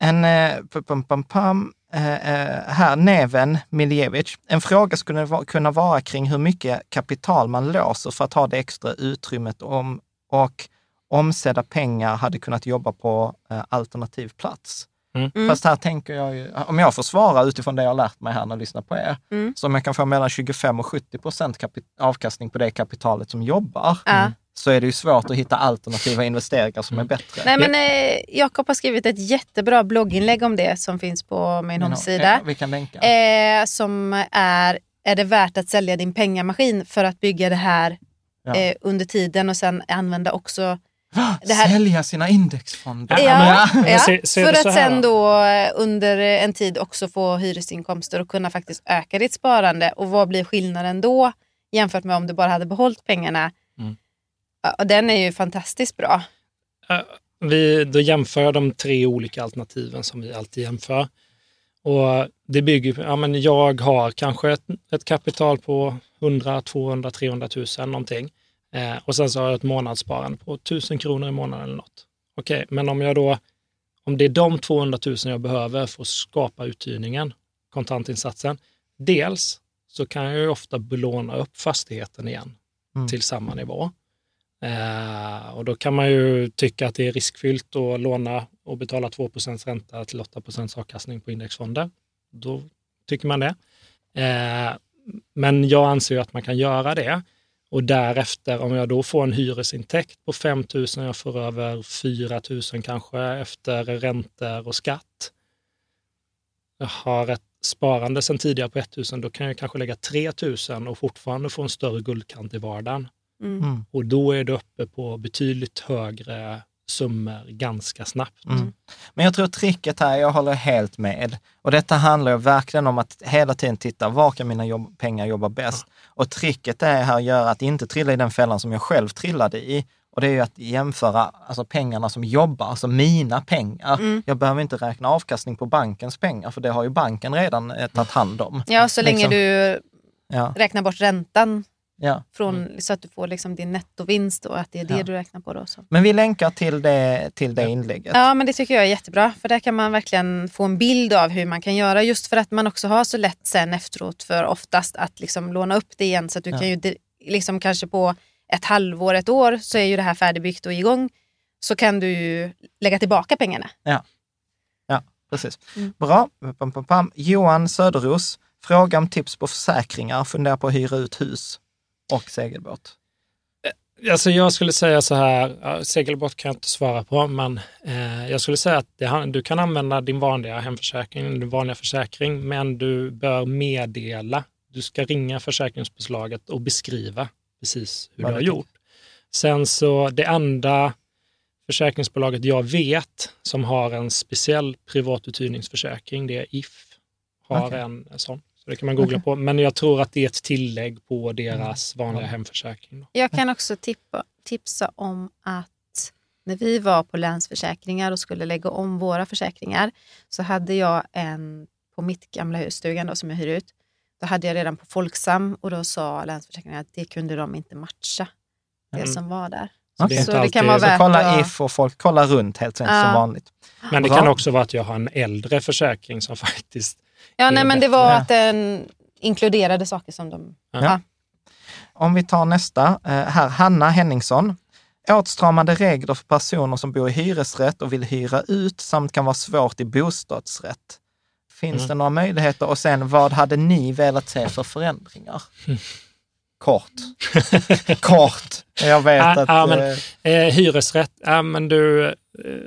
En, eh, pum, pum, pum, eh, eh, här, Neven Miljevic. En fråga skulle kunna vara kring hur mycket kapital man låser för att ha det extra utrymmet om, och omsedda pengar hade kunnat jobba på alternativ plats. Mm. Mm. Fast här tänker jag ju, om jag får svara utifrån det jag har lärt mig här när jag lyssnar på er, Mm. så om jag kan få mellan 25 och 70 procent avkastning på det kapitalet som jobbar, Ja. Så är det ju svårt att hitta alternativa investeringar som är bättre. Nej, men, eh, Jakob har skrivit ett jättebra blogginlägg om det som finns på min hemsida. ja, Vi kan länka. Eh, som är, är det värt att sälja din pengamaskin för att bygga det här Ja. eh, under tiden och sen använda också det här- Sälja sina indexfonder. Ja, men ja, se- se för att sen då eh, under en tid också få hyresinkomster och kunna faktiskt öka ditt sparande. Och vad blir skillnaden då jämfört med om du bara hade behållit pengarna? Och den är ju fantastiskt bra. Vi, då jämför jag de tre olika alternativen som vi alltid jämför. Och det bygger på, ja men jag har kanske ett, ett kapital på 100, 200, 300 000 någonting. Eh, och sen så har jag ett månadssparande på 1000 kronor i månaden eller något. Okej, men om jag då, om det är de 200 000 jag behöver för att skapa uthyrningen, kontantinsatsen, dels så kan jag ju ofta belåna upp fastigheten igen Mm. till samma nivå. Eh, och då kan man ju tycka att det är riskfyllt att låna och betala 2% ränta till 8% avkastning på indexfonder. Då tycker man det. Eh, men jag anser ju att man kan göra det. Och därefter, om jag då får en hyresintäkt på 5 000, jag får över 4 000 kanske efter räntor och skatt. Jag har ett sparande sedan tidigare på 1 000, då kan jag kanske lägga 3 000 och fortfarande få en större guldkant i vardagen. Mm. Mm. Och då är du uppe på betydligt högre summor ganska snabbt. Mm. Men jag tror tricket här, jag håller helt med. Och detta handlar ju verkligen om att hela tiden titta, var kan mina jobb, pengar jobba bäst? Och tricket är här att göra att inte trilla i den fällan som jag själv trillade i. Och det är ju att jämföra alltså pengarna som jobbar, alltså mina pengar. Mm. Jag behöver inte räkna avkastning på bankens pengar, för det har ju banken redan eh, tagit hand om. Ja, så länge Liksom. du Ja, räknar bort räntan ja. från, så att du får liksom din nettovinst och att det är det Ja. du räknar på. Då, så. Men vi länkar till det, till det inlägget. Ja, men det tycker jag är jättebra. För där kan man verkligen få en bild av hur man kan göra. Just för att man också har så lätt sen efteråt för oftast att liksom låna upp det igen. Så att du Ja. kan ju liksom kanske på ett halvår, ett år så är ju det här färdigbyggt och igång. Så kan du ju lägga tillbaka pengarna. Precis. Mm. Bra. Pam, pam, pam. Johan Söderos, fråga om tips på försäkringar. Funderar på att hyra ut hus och segelbåt. Alltså jag skulle säga så här, segelbåt kan jag inte svara på, men eh, jag skulle säga att det, du kan använda din vanliga hemförsäkring, din vanliga försäkring, men du bör meddela. Du ska ringa försäkringsbolaget och beskriva precis hur Vad du har gjort. Sen så det enda försäkringsbolaget jag vet som har en speciell privatuthyrningsförsäkring, det är If. Har Okej. en sån. Så det kan man googla Okej. på. Men jag tror att det är ett tillägg på deras vanliga hemförsäkring. Jag kan också tippa, tipsa om att när vi var på Länsförsäkringar och skulle lägga om våra försäkringar så hade jag en på mitt gamla hus, stugan då, som jag hyr ut. Då hade jag redan på Folksam och då sa Länsförsäkringar att det kunde de inte matcha, det Mm. som var där. Så inte Så det kan vara Så värt kolla att... if och folk kollar runt helt enkelt Ja. som vanligt. Men det kan också vara att jag har en äldre försäkring som faktiskt... Ja, nej, men det var att den inkluderade saker som de... Ja. Ja. Om vi tar nästa, eh, här Hanna Henningsson. Åtstramande regler för personer som bor i hyresrätt och vill hyra ut samt kan vara svårt i bostadsrätt. Finns Mm. det några möjligheter? Och sen, vad hade ni velat se för förändringar? Kort. Kort. Jag vet Ah, att... ah, men- eh, Eh, hyresrätt, ja, men du, eh,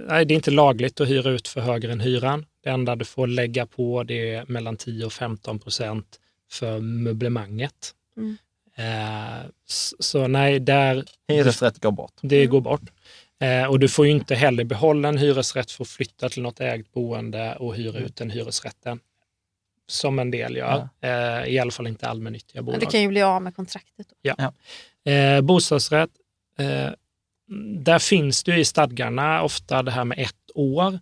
det är inte lagligt att hyra ut för högre än hyran. Det enda du får lägga på det är mellan 10 och 15 procent för möblemanget. Mm. Eh, så nej, där, hyresrätt går bort. det Mm. går bort. Eh, och du får ju inte heller behålla en hyresrätt för att flytta till något ägt boende och hyra Mm. ut den hyresrätten. Som en del gör. Eh, I alla fall inte allmännyttiga Men bolag. Du kan ju bli av med kontraktet. Då. Eh, bostadsrätt, eh, där finns det ju i stadgarna ofta det här med ett år.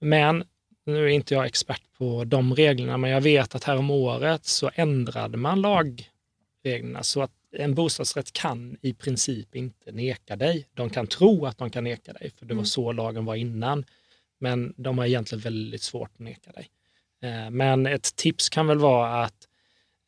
Men nu är inte jag expert på de reglerna, men jag vet att här om året så ändrade man lagreglerna så att en bostadsrätt kan i princip inte neka dig. De kan tro att de kan neka dig, för det var Mm. så lagen var innan. Men de har egentligen väldigt svårt att neka dig. Eh, Men ett tips kan väl vara att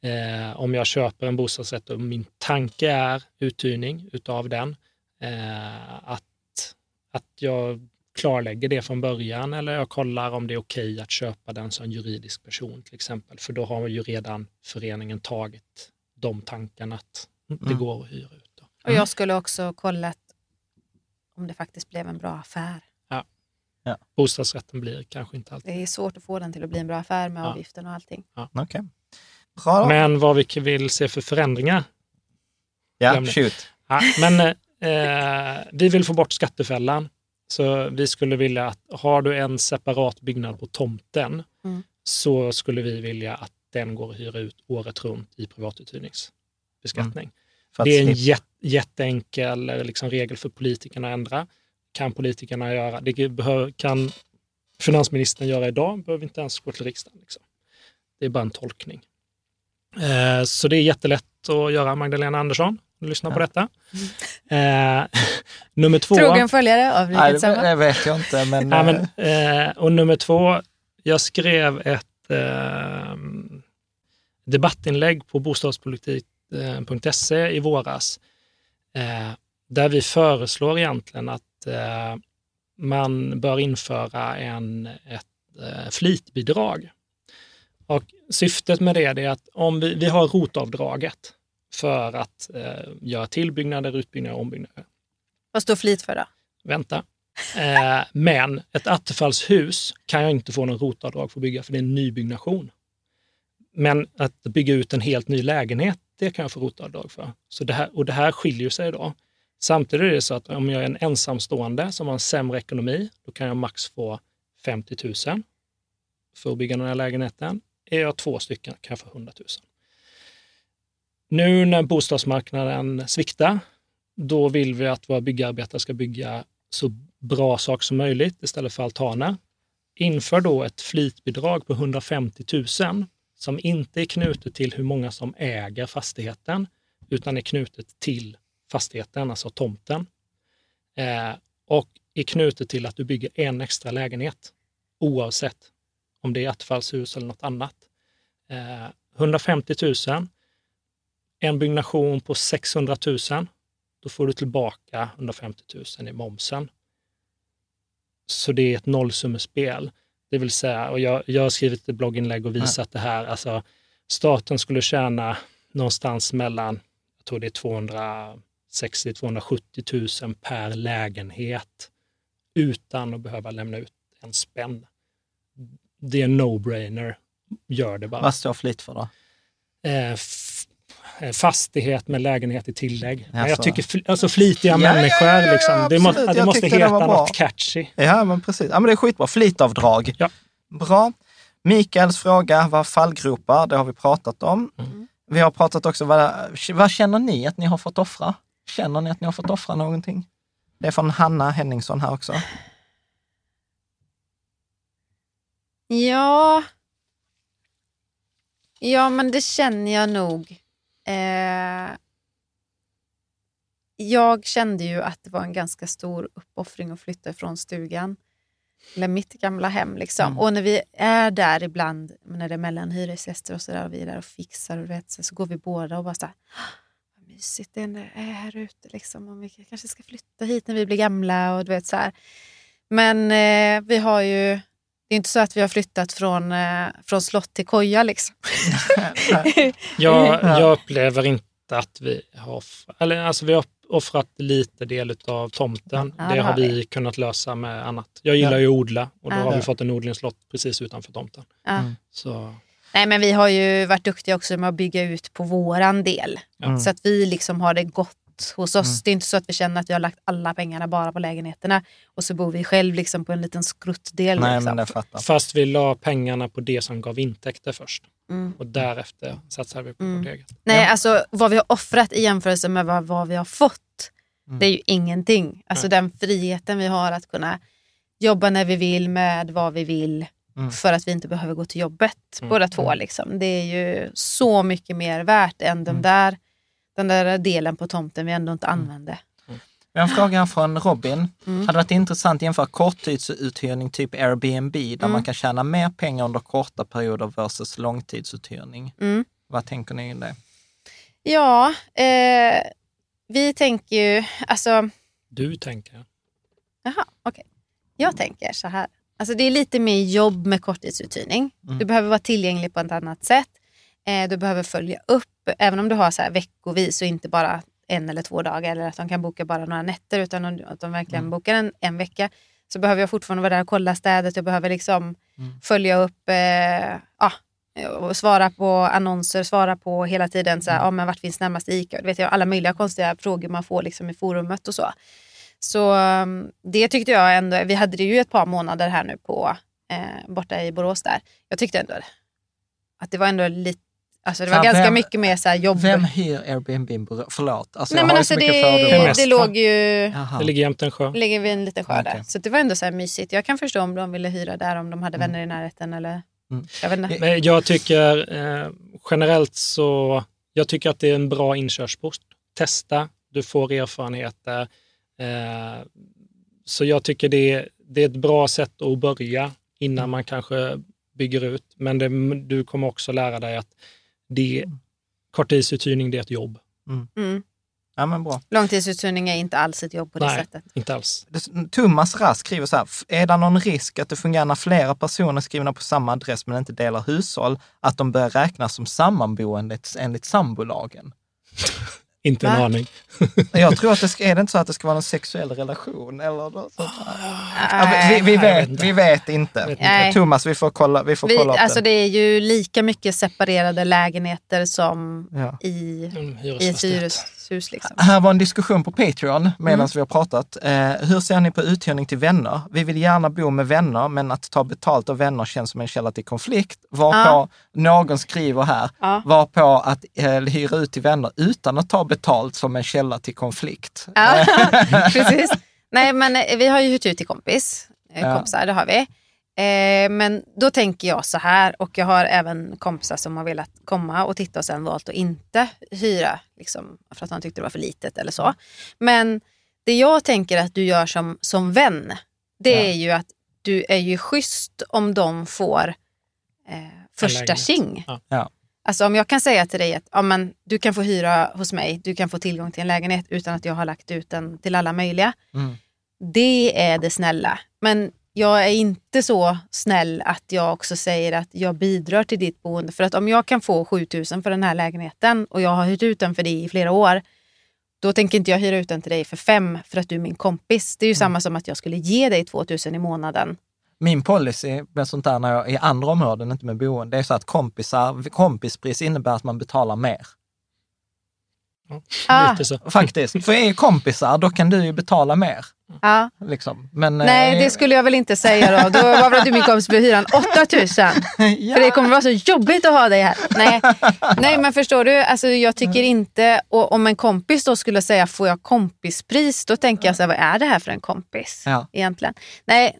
eh, om jag köper en bostadsrätt och min tanke är uthyrning utav den, eh, att, att jag klarlägger det från början eller jag kollar om det är okej att köpa den som juridisk person till exempel. För då har ju redan föreningen tagit de tankarna att det Mm. går att hyra ut. Då. Och jag skulle också kollat om det faktiskt blev en bra affär. Bostadsrätten blir kanske inte alltid. Det är svårt att få den till att bli en bra affär med Ja. avgiften och allting. Bra då. Men vad vi vill se för förändringar. ja, shoot. Ja, men eh, vi vill få bort skattefällan. Så vi skulle vilja att har du en separat byggnad på tomten Mm. så skulle vi vilja att den går att hyra ut året runt i privatuthyrningsbeskattning. Att Det är en jät, jätteenkel liksom, regel för politikerna att ändra. Kan politikerna göra. Det behöver, kan finansministern göra idag, behöver inte ens gå till riksdagen. Liksom. Det är bara en tolkning. Eh, så det är jättelätt att göra, Magdalena Andersson. Lyssna på Ja. detta. Eh, nummer två. Trogen följare av det, Samma. det vet jag inte, men... Ja, men, eh, eh, och nummer två, jag skrev ett eh, debattinlägg på bostadspolitik.se i våras eh, där vi föreslår egentligen att eh, man bör införa en, ett eh, flitbidrag. Och syftet med det är att om vi, vi har rotavdraget för att eh, göra tillbyggnader, utbyggnader och ombyggnader Vad står flit för då? vänta. Eh, men ett attefallshus kan jag inte få någon rotavdrag för att bygga, för det är en nybyggnation. Men att bygga ut en helt ny lägenhet, det kan jag få rotavdrag för. Så det här, och det här skiljer sig då. Samtidigt är det så att om jag är en ensamstående som har en sämre ekonomi, då kan jag max få 50 000 för att bygga den här lägenheten. Är jag två stycken kan jag få 100 000. Nu när bostadsmarknaden sviktar, då vill vi att våra byggarbetare ska bygga så bra saker som möjligt istället för altaner. Inför då ett flitbidrag på 150 000 som inte är knutet till hur många som äger fastigheten utan är knutet till fastigheten, alltså tomten. Eh, och är knutet till att du bygger en extra lägenhet oavsett om det är attefallshus eller något annat. Eh, 150 000, en byggnation på 600 000 då får du tillbaka 150 000 i momsen. Så det är ett nollsummespel. Det vill säga, och jag, jag har skrivit ett blogginlägg och visat det här, alltså staten skulle tjäna någonstans mellan, jag tror det är 260-270 000 per lägenhet utan att behöva lämna ut en spänn. Det är en no-brainer. Gör det bara. vad står flit för då? Eh, fastighet med lägenhet i tillägg. Men jag Alltså. tycker fl- alltså flitiga Ja, människor, ja, ja, liksom, det, må, absolut. det Jag måste det heta var bra. något catchy. Ja, men precis. Ja, men det är skitbra. Flitavdrag. Ja. Bra. Mikaels fråga var fallgropar. Det har vi pratat om. Mm. Vi har pratat också, vad, vad känner ni att ni har fått offra? Känner ni att ni har fått offra någonting? Det är från Hanna Henningsson här också. Ja. Ja, men det känner jag nog. Eh, jag kände ju att det var en ganska stor uppoffring att flytta ifrån stugan. Eller mitt gamla hem. Liksom. Mm. Och när vi är där ibland, när det är mellan hyresgäster och så där, och vi är där och fixar och vet, så, går vi båda och bara så här, "Ah, vad mysigt det är här ute. Liksom. Om vi kanske ska flytta hit när vi blir gamla. och du vet så här. Men eh, vi har ju det är inte så att vi har flyttat från, eh, från slott till koja. Liksom. Jag, Ja. jag upplever inte att vi har, eller, alltså vi har offrat lite del av tomten. Ja, det det har vi vi. kunnat lösa med annat. Jag gillar Ja. ju att odla och då Ja. har vi fått en odlingslott precis utanför tomten. Ja. Mm. Så, Nej, men vi har ju varit duktiga också med att bygga ut på våran del. Mm. Så att vi liksom har det gott hos oss. Mm. Det är inte så att vi känner att vi har lagt alla pengarna bara på lägenheterna och så bor vi själv liksom på en liten skruttdel. Nej, liksom. men det fattar. fast vi la pengarna på det som gav intäkter först mm. och därefter satsar vi på Mm. vårt eget. Nej, Ja. alltså vad vi har offrat i jämförelse med vad, vad vi har fått, Mm. det är ju ingenting. Alltså den friheten vi har att kunna jobba när vi vill med vad vi vill Mm. för att vi inte behöver gå till jobbet Mm. båda två. Mm. Liksom. Det är ju så mycket mer värt än de Mm. där, den där delen på tomten vi ändå inte Mm. använde. Vi har en fråga från Robin. Mm. Hade varit intressant att jämföra korttidsuthyrning, typ Airbnb, där Mm. man kan tjäna mer pengar under korta perioder versus långtidsuthyrning. Mm. Vad tänker ni om det? Ja, eh, vi tänker ju, alltså Du tänker? Jaha, okej. Jag tänker så här. Alltså det är lite mer jobb med korttidsuthyrning. Mm. Du behöver vara tillgänglig på ett annat sätt. Eh, du behöver följa upp, även om du har så här veckovis och inte bara en eller två dagar eller att de kan boka bara några nätter utan att de verkligen Mm. bokar en, en vecka. Så behöver jag fortfarande vara där och kolla städet. Jag behöver liksom Mm. följa upp, eh, ja, och svara på annonser, svara på hela tiden så här, Mm. ja, men vart finns närmaste ICA? Vet, jag, alla möjliga konstiga frågor man får liksom i forumet och så. Så um, det tyckte jag ändå, vi hade det ju ett par månader här nu på, eh, borta i Borås där. Jag tyckte ändå att det var ändå lite, alltså det var Fan, ganska vem- mycket mer så här jobb. Vem hyr Airbnb? Förlåt, alltså, Nej men alltså så det, det låg ju, Jaha. Det ligger jämte en sjö. ligger vid en liten sjö där. Okej. Så det var ändå så här mysigt. Jag kan förstå om de ville hyra där, om de hade Mm. vänner i närheten eller Mm. jag vet inte. Men jag tycker eh, generellt så, jag tycker att det är en bra inkörsport. Testa, du får erfarenheter. Eh, så jag tycker det, det är ett bra sätt att börja innan man kanske bygger ut. Men det, du kommer också lära dig att det, korttidsuthyrning det är ett jobb. Mm. Ja, men bra. Långtidsuthyrning är inte alls ett jobb på det Nej. sättet. Inte alls. Thomas Rask skriver så här, "F- är det någon risk att det fungerar när flera personer skrivna på samma adress men inte delar hushåll, att de börjar räknas som sammanboende enligt sambolagen? Inte en Va? aning. Jag tror att det ska, är det inte så att det ska vara en sexuell relation eller något sånt? Ja, Nej. vi, vi, Nej, vet vi vet inte. Vet inte. Nej. Thomas, vi får kolla, vi får Vi, kolla upp alltså det. det är ju lika mycket separerade lägenheter som Ja. i, En i ett hyresfastighet. Hyreshus. Liksom. Här var en diskussion på Patreon medan Mm. vi har pratat. Eh, hur ser ni på uthyrning till vänner? Vi vill gärna bo med vänner, men att ta betalt av vänner känns som en källa till konflikt. Varpå Ja. någon skriver här, Ja. varpå att eh, hyra ut till vänner utan att ta betalt som en källa till konflikt. Ja, precis. Nej, men eh, vi har ju hyrt ut till kompis. Eh. Kompisar, det har vi. Eh, men då tänker jag så här, och jag har även kompisar som har velat komma och titta och sen valt att inte hyra, liksom, för att de tyckte det var för litet eller så. Men det jag tänker att du gör som, som vän, det Ja. är ju att du är ju schysst om de får eh, första tjing. Ja. Ja. Alltså om jag kan säga till dig att ja, men, du kan få hyra hos mig, du kan få tillgång till en lägenhet utan att jag har lagt ut den till alla möjliga. Mm. Det är det snälla. Men jag är inte så snäll att jag också säger att jag bidrar till ditt boende. För att om jag kan få 7000 för den här lägenheten och jag har hyrt ut den för dig i flera år, då tänker inte jag hyra ut den till dig för fem för att du är min kompis. Det är ju samma som att jag skulle ge dig 2000 i månaden. Min policy med sånt där när jag, i andra områden, inte med boende, det är så att kompisar, kompispris innebär att man betalar mer. Ah, Lite så. Faktiskt. För är kompisar, då kan du ju betala mer. ja. Liksom. Men, Nej, eh, det skulle jag väl inte säga då. Då var väl du min kompis blev hyran 8000. ja. För det kommer vara så jobbigt att ha dig här. Nej, Nej men förstår du, alltså, jag tycker inte, och om en kompis då skulle säga får jag kompispris, då tänker jag så här, vad är det här för en kompis Ja. egentligen? Nej,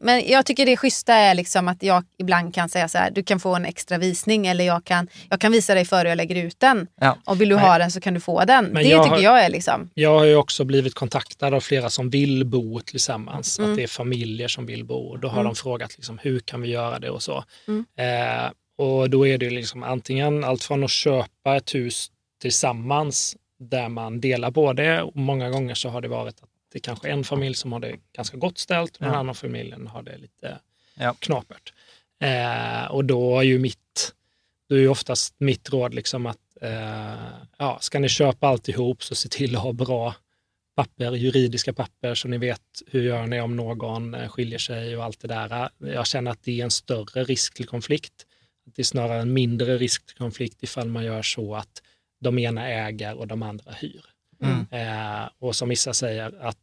men jag tycker det schyssta är liksom att jag ibland kan säga så här, du kan få en extra visning eller jag kan, jag kan visa dig före jag lägger ut den. Ja. Och vill du ha den så kan du få den. Men det jag tycker har- jag är liksom, Jag har ju också blivit kontaktad av flera som vill bo tillsammans. Mm. Att det är familjer som vill bo. Då har Mm. de frågat liksom, hur kan vi göra det och så. Mm. Eh, och då är det liksom antingen allt från att köpa ett hus tillsammans där man delar på det. Och många gånger så har det varit att det är kanske en familj som har det ganska gott ställt och den Ja. andra familjen har det lite Ja. knapert. Eh, och då är ju mitt, då är ju oftast mitt råd liksom att eh, ja, ska ni köpa alltihop så se till att ha bra papper, juridiska papper så ni vet hur gör ni om någon eh, skiljer sig och allt det där. Jag känner att det är en större risk till konflikt. Det är snarare en mindre risk till konflikt ifall man gör så att de ena äger och de andra hyr. Mm. Eh, och som Issa säger, att,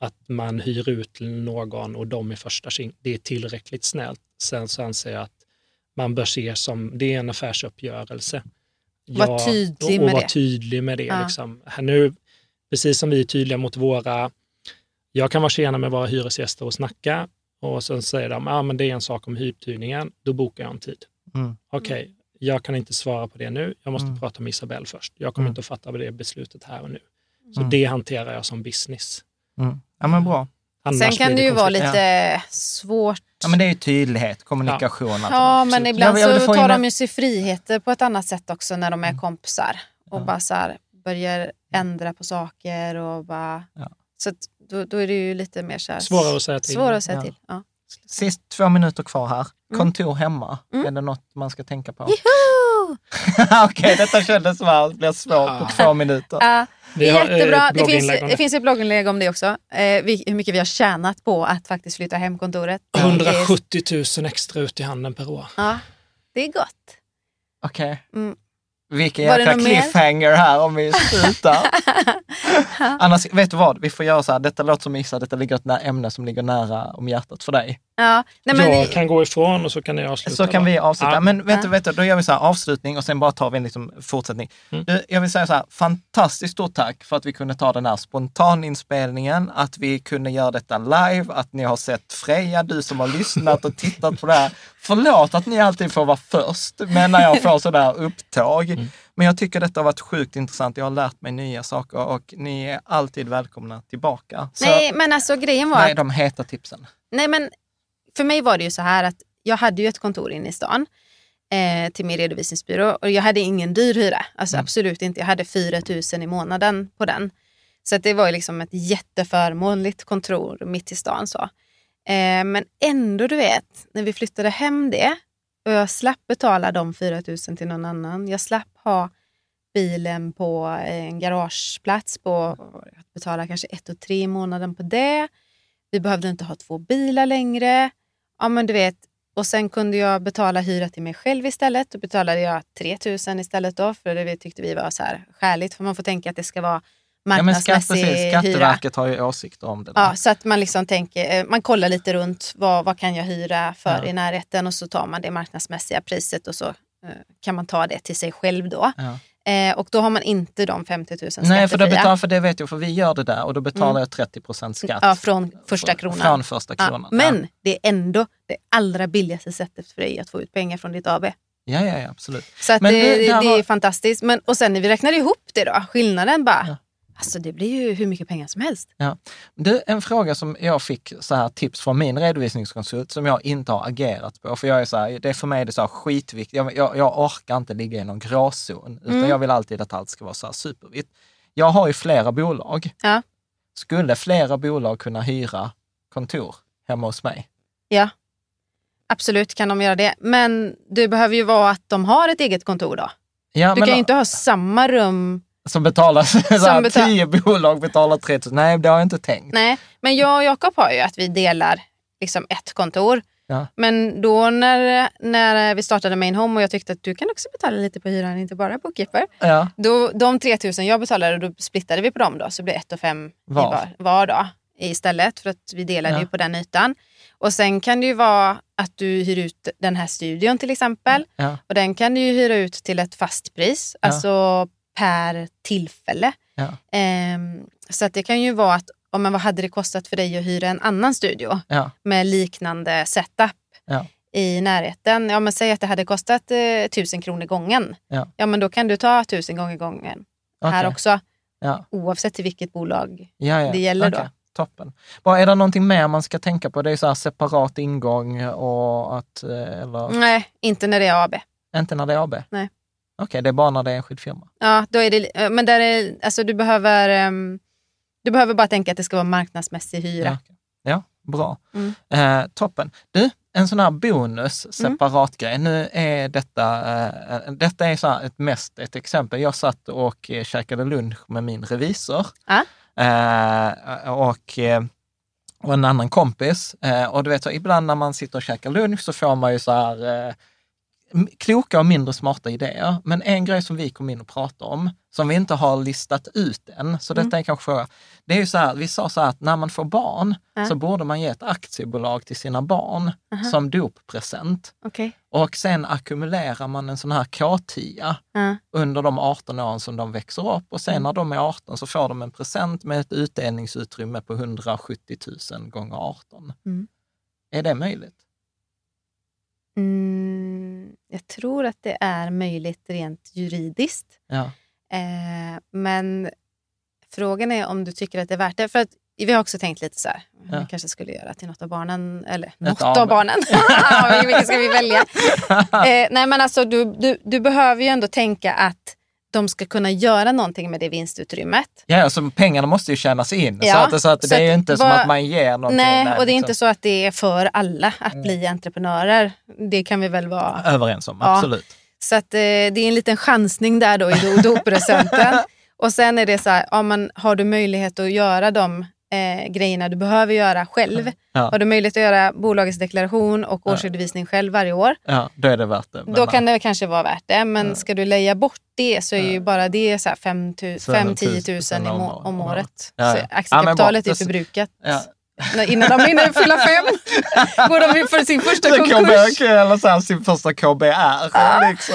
att man hyr ut till någon och de är första king, det är tillräckligt snällt. Sen så anser jag att man bör se som, det är en affärsuppgörelse. Var tydlig och vara det. tydlig med det. Ja. Liksom. Här nu, precis som vi är tydliga mot våra, jag kan vara tjena med våra hyresgäster och snacka och sen säger de, ja ah, men det är en sak om hyruthyrningen, då bokar jag en tid. Mm. Okej, jag kan inte svara på det nu, jag måste Mm. prata med Isabelle först. Jag kommer Mm. inte att fatta det beslutet här och nu. Så Mm. det hanterar jag som business. Mm. Ja, men bra. Annars sen kan det ju vara lite svårt. Ja, men det är ju tydlighet, kommunikation. Ja, där. men ibland Jag vill så tar in de ju sig friheter på ett annat sätt också när de är kompisar. Och Ja. bara så här, börjar ändra på saker och bara Ja. Så att då, då är det ju lite mer så här, Svårare att säga till. Svårare att säga Ja. till. Ja. Sist två minuter kvar här. Mm. Kontor hemma, Mm. är det något man ska tänka på? Okej, detta kändes som det blir svårt på två minuter. Vi eh, jättebra. ett Det finns, det finns ett blogginlägg om det också. Eh, vi, hur mycket vi har tjänat på att faktiskt flytta hem kontoret. Det är- 170 000 extra ut i handen per år. Ja, det är gott. Okej. Mm. Vilken jäkla något mer? cliffhanger här om vi slutar. Annars, vet du vad? Vi får göra så här, detta låter som Issa, detta ligger ett ämne som ligger nära om hjärtat för dig. Ja, nej, men jag det- kan gå ifrån och så kan ni avsluta. Så kan vi avsluta. Ja. Men vet du, Ja. vet du, då gör vi så här avslutning och sen bara tar vi en liksom fortsättning. Mm. Jag vill säga så här, fantastiskt stort tack för att vi kunde ta den här spontaninspelningen, att vi kunde göra detta live, att ni har sett Freja, du som har lyssnat och tittat på det här. Förlåt att ni alltid får vara först, men när jag får sådär upptåg. Mm. Men jag tycker detta har varit sjukt intressant. Jag har lärt mig nya saker och ni är alltid välkomna tillbaka. Så, nej, men alltså grejen var nej, att de heta tipsen. Nej, men för mig var det ju så här att jag hade ju ett kontor inne i stan eh, till min redovisningsbyrå och jag hade ingen dyr hyra. Alltså Mm. absolut inte. Jag hade 4 000 i månaden på den. Så det var ju liksom ett jätteförmånligt kontor mitt i stan. Så. Eh, men ändå, du vet, när vi flyttade hem det och jag slapp betala de 4 000 till någon annan. Jag slapp ha bilen på en garageplats på att betala kanske ett och tre i månaden på det. Vi behövde inte ha två bilar längre. Ja, men du vet. Och sen kunde jag betala hyra till mig själv istället. Då betalade jag 3 000 istället då, för det tyckte vi var så här skäligt. För man får tänka att det ska vara Ja, men skatt, marknadsmässig precis, hyra. Skatteverket har ju åsikter om det. där. Ja, så att man liksom tänker, eh, man kollar lite runt vad, vad kan jag hyra för Ja. i närheten och så tar man det marknadsmässiga priset och så eh, kan man ta det till sig själv då. Ja. Eh, och då har man inte de 50 000 skattefria. Nej, för, då betalar, för det vet jag, för vi gör det där och då betalar jag 30 procent skatt. Mm. Ja, från första kronan. Från första Ja, kronan. men det är ändå det allra billigaste sättet för dig att få ut pengar från ditt AB. Ja, ja, ja, absolut. Så det, det- det, är var- fantastiskt. Men, och sen när vi räknar ihop det då, skillnaden bara, Ja. Alltså det blir ju hur mycket pengar som helst. Du, en fråga som jag fick så här tips från min redovisningskonsult som jag inte har agerat på. För jag är så här, det är för mig är det så här skitviktigt. Jag, jag, jag orkar inte ligga i någon gråzon, utan Mm. jag vill alltid att allt ska vara så här supervitt. Jag har ju flera bolag. Ja. Skulle flera bolag kunna hyra kontor hemma hos mig? Ja, absolut kan de göra det. Men det behöver ju vara att de har ett eget kontor då. Ja, Du kan ju inte ha samma rum. Som betalar, här, betal- tio bolag betalar 3 000. Nej, det har jag inte tänkt. Nej, men jag och Jakob har ju att vi delar liksom ett kontor. Ja. Men då när, när vi startade Main Home och jag tyckte att du kan också betala lite på hyran, inte bara Bookkeeper. Ja, Då, de 3000 jag betalade, då splittade vi på dem då, så det blev 1 och 5 Var. var, var då, istället. För att vi delade Ja. ju på den ytan. Och sen kan det ju vara att du hyr ut den här studion till exempel. ja, Och den kan du ju hyra ut till ett fast pris, alltså per tillfälle. ja, Ehm, så att det kan ju vara att, om men vad hade det kostat för dig att hyra en annan studio ja, med liknande setup Ja. i närheten? Ja men säg att det hade kostat eh, 1000 kronor gången. Ja. men då kan du ta 1000 gånger gången här Okej. också. ja. Oavsett till vilket bolag. Ja, ja. Det gäller då. Okej, Toppen. Bara, är det någonting mer man ska tänka på? Det är så här separat ingång och att, eh, eller Nej, inte när det är AB. inte när det är AB? Nej. Okej, det är bara när det är enskild firma. Ja, då är det, eh, men där är, alltså du behöver, ehm, du behöver bara tänka att det ska vara marknadsmässig hyra. Ja, okej. ja bra. Mm. Eh, toppen. Du, en sån här bonus, separat grej. Nu är detta, eh, detta är så här ett, mest ett exempel. Jag satt och eh, käkade lunch med min revisor. Ja. Eh, och, eh, och en annan kompis. Och du vet, så ibland när man sitter och käkar lunch så får man ju så här kloka och mindre smarta idéer. Men en grej som vi kom in och pratade om, som vi inte har listat ut än, så detta är kanske fråga. Det är ju så här, vi sa så här att när man får barn Ja. så borde man ge ett aktiebolag till sina barn som doppresent. Okej. Och sen ackumulerar man en sån här K10 Ja. under de 18 åren som de växer upp och sen Mm. när de är 18 så får de en present med ett utdelningsutrymme på 170 000 gånger 18. Mm. Är det möjligt? Mm, jag tror att det är möjligt rent juridiskt. Ja. Eh, men frågan är om du tycker att det är värt det. För att vi har också tänkt lite så här, Ja. vi kanske skulle göra till något av barnen, eller något av- av barnen. Vilket ska vi välja? Eh, nej men alltså du, du, du behöver ju ändå tänka att de ska kunna göra någonting med det vinstutrymmet. Ja, alltså pengarna måste ju tjänas in. Ja, så att, så att så det är ju inte som vad- att man ger någonting. Nej, där, och det är liksom. inte så att det är för alla att Mm. bli entreprenörer. Det kan vi väl vara. Överens om, Ja. absolut. Så att, eh, det är en liten chansning där då i do- doppresenten. och sen är det så här, ja, men har du möjlighet att göra de eh, grejerna du behöver göra själv. Ja. Har du möjlighet att göra bolagets deklaration och årsredovisning själv varje år. Ja, då är det värt det. Men Då kan det kanske vara värt det. Men ska du leja bort det så är ju bara det 5-10 000 om, om året. Ja, ja. Så Ja, aktiekapitalet är förbrukat. När- Innan de hinner fylla fem går de för sin första konkurs. KB, eller så här, sin första KBR. Liksom.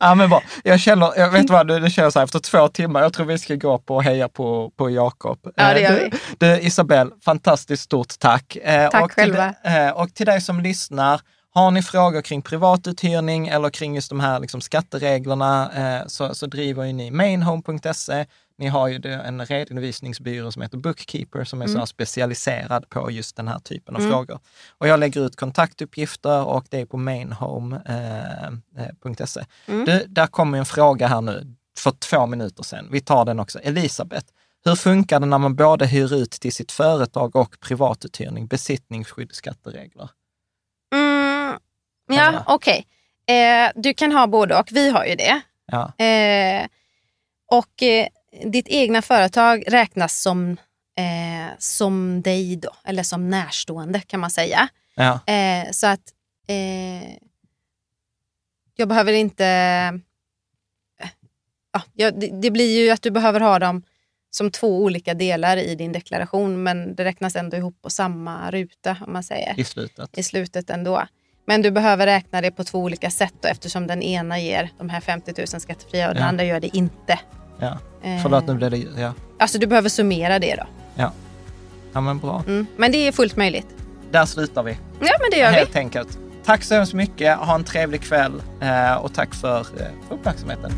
Ja, men bra. Jag känner, jag vet vad, det, känns så här, efter två timmar, jag tror vi ska gå på och heja på, på Jakob. Ja, det Eh, gör du, vi. du, Isabelle, fantastiskt stort tack. Eh, Tack och till, själva. eh, och till dig som lyssnar, har ni frågor kring privatuthyrning eller kring just de här liksom, skattereglerna så, så driver ju ni mainhome.se. Ni har ju en redovisningsbyrå som heter Bookkeeper som är så här specialiserad på just den här typen av frågor. Och jag lägger ut kontaktuppgifter och det är på mainhome.se. Mm. Du, där kommer en fråga här nu för två minuter sedan. Vi tar den också. Elisabeth, hur funkar det när man både hyr ut till sitt företag och privatuthyrning, besittningsskydd, skatteregler? Mm, ja, okej. Eh, du kan ha både och. Vi har ju det. Ja, Eh, och eh, ditt egna företag räknas som, eh, som dig då, eller som närstående kan man säga. ja, Eh, så att eh, jag behöver inte... eh, Ja, det, det blir ju att du behöver ha dem som två olika delar i din deklaration men det räknas ändå ihop på samma ruta om man säger i slutet. i slutet ändå. Men du behöver räkna det på två olika sätt då, eftersom den ena ger de här 50 000 skattefria och den Ja. andra gör det inte. Ja. Eh, Förlåt, nu blev det... Ja, Alltså du behöver summera det då. ja. ja men bra. Mm. Men det är fullt möjligt. Där slutar vi. Ja men det gör vi. Helt enkelt. Tack så hemskt mycket. Ha en trevlig kväll eh, och tack för, eh, för uppmärksamheten.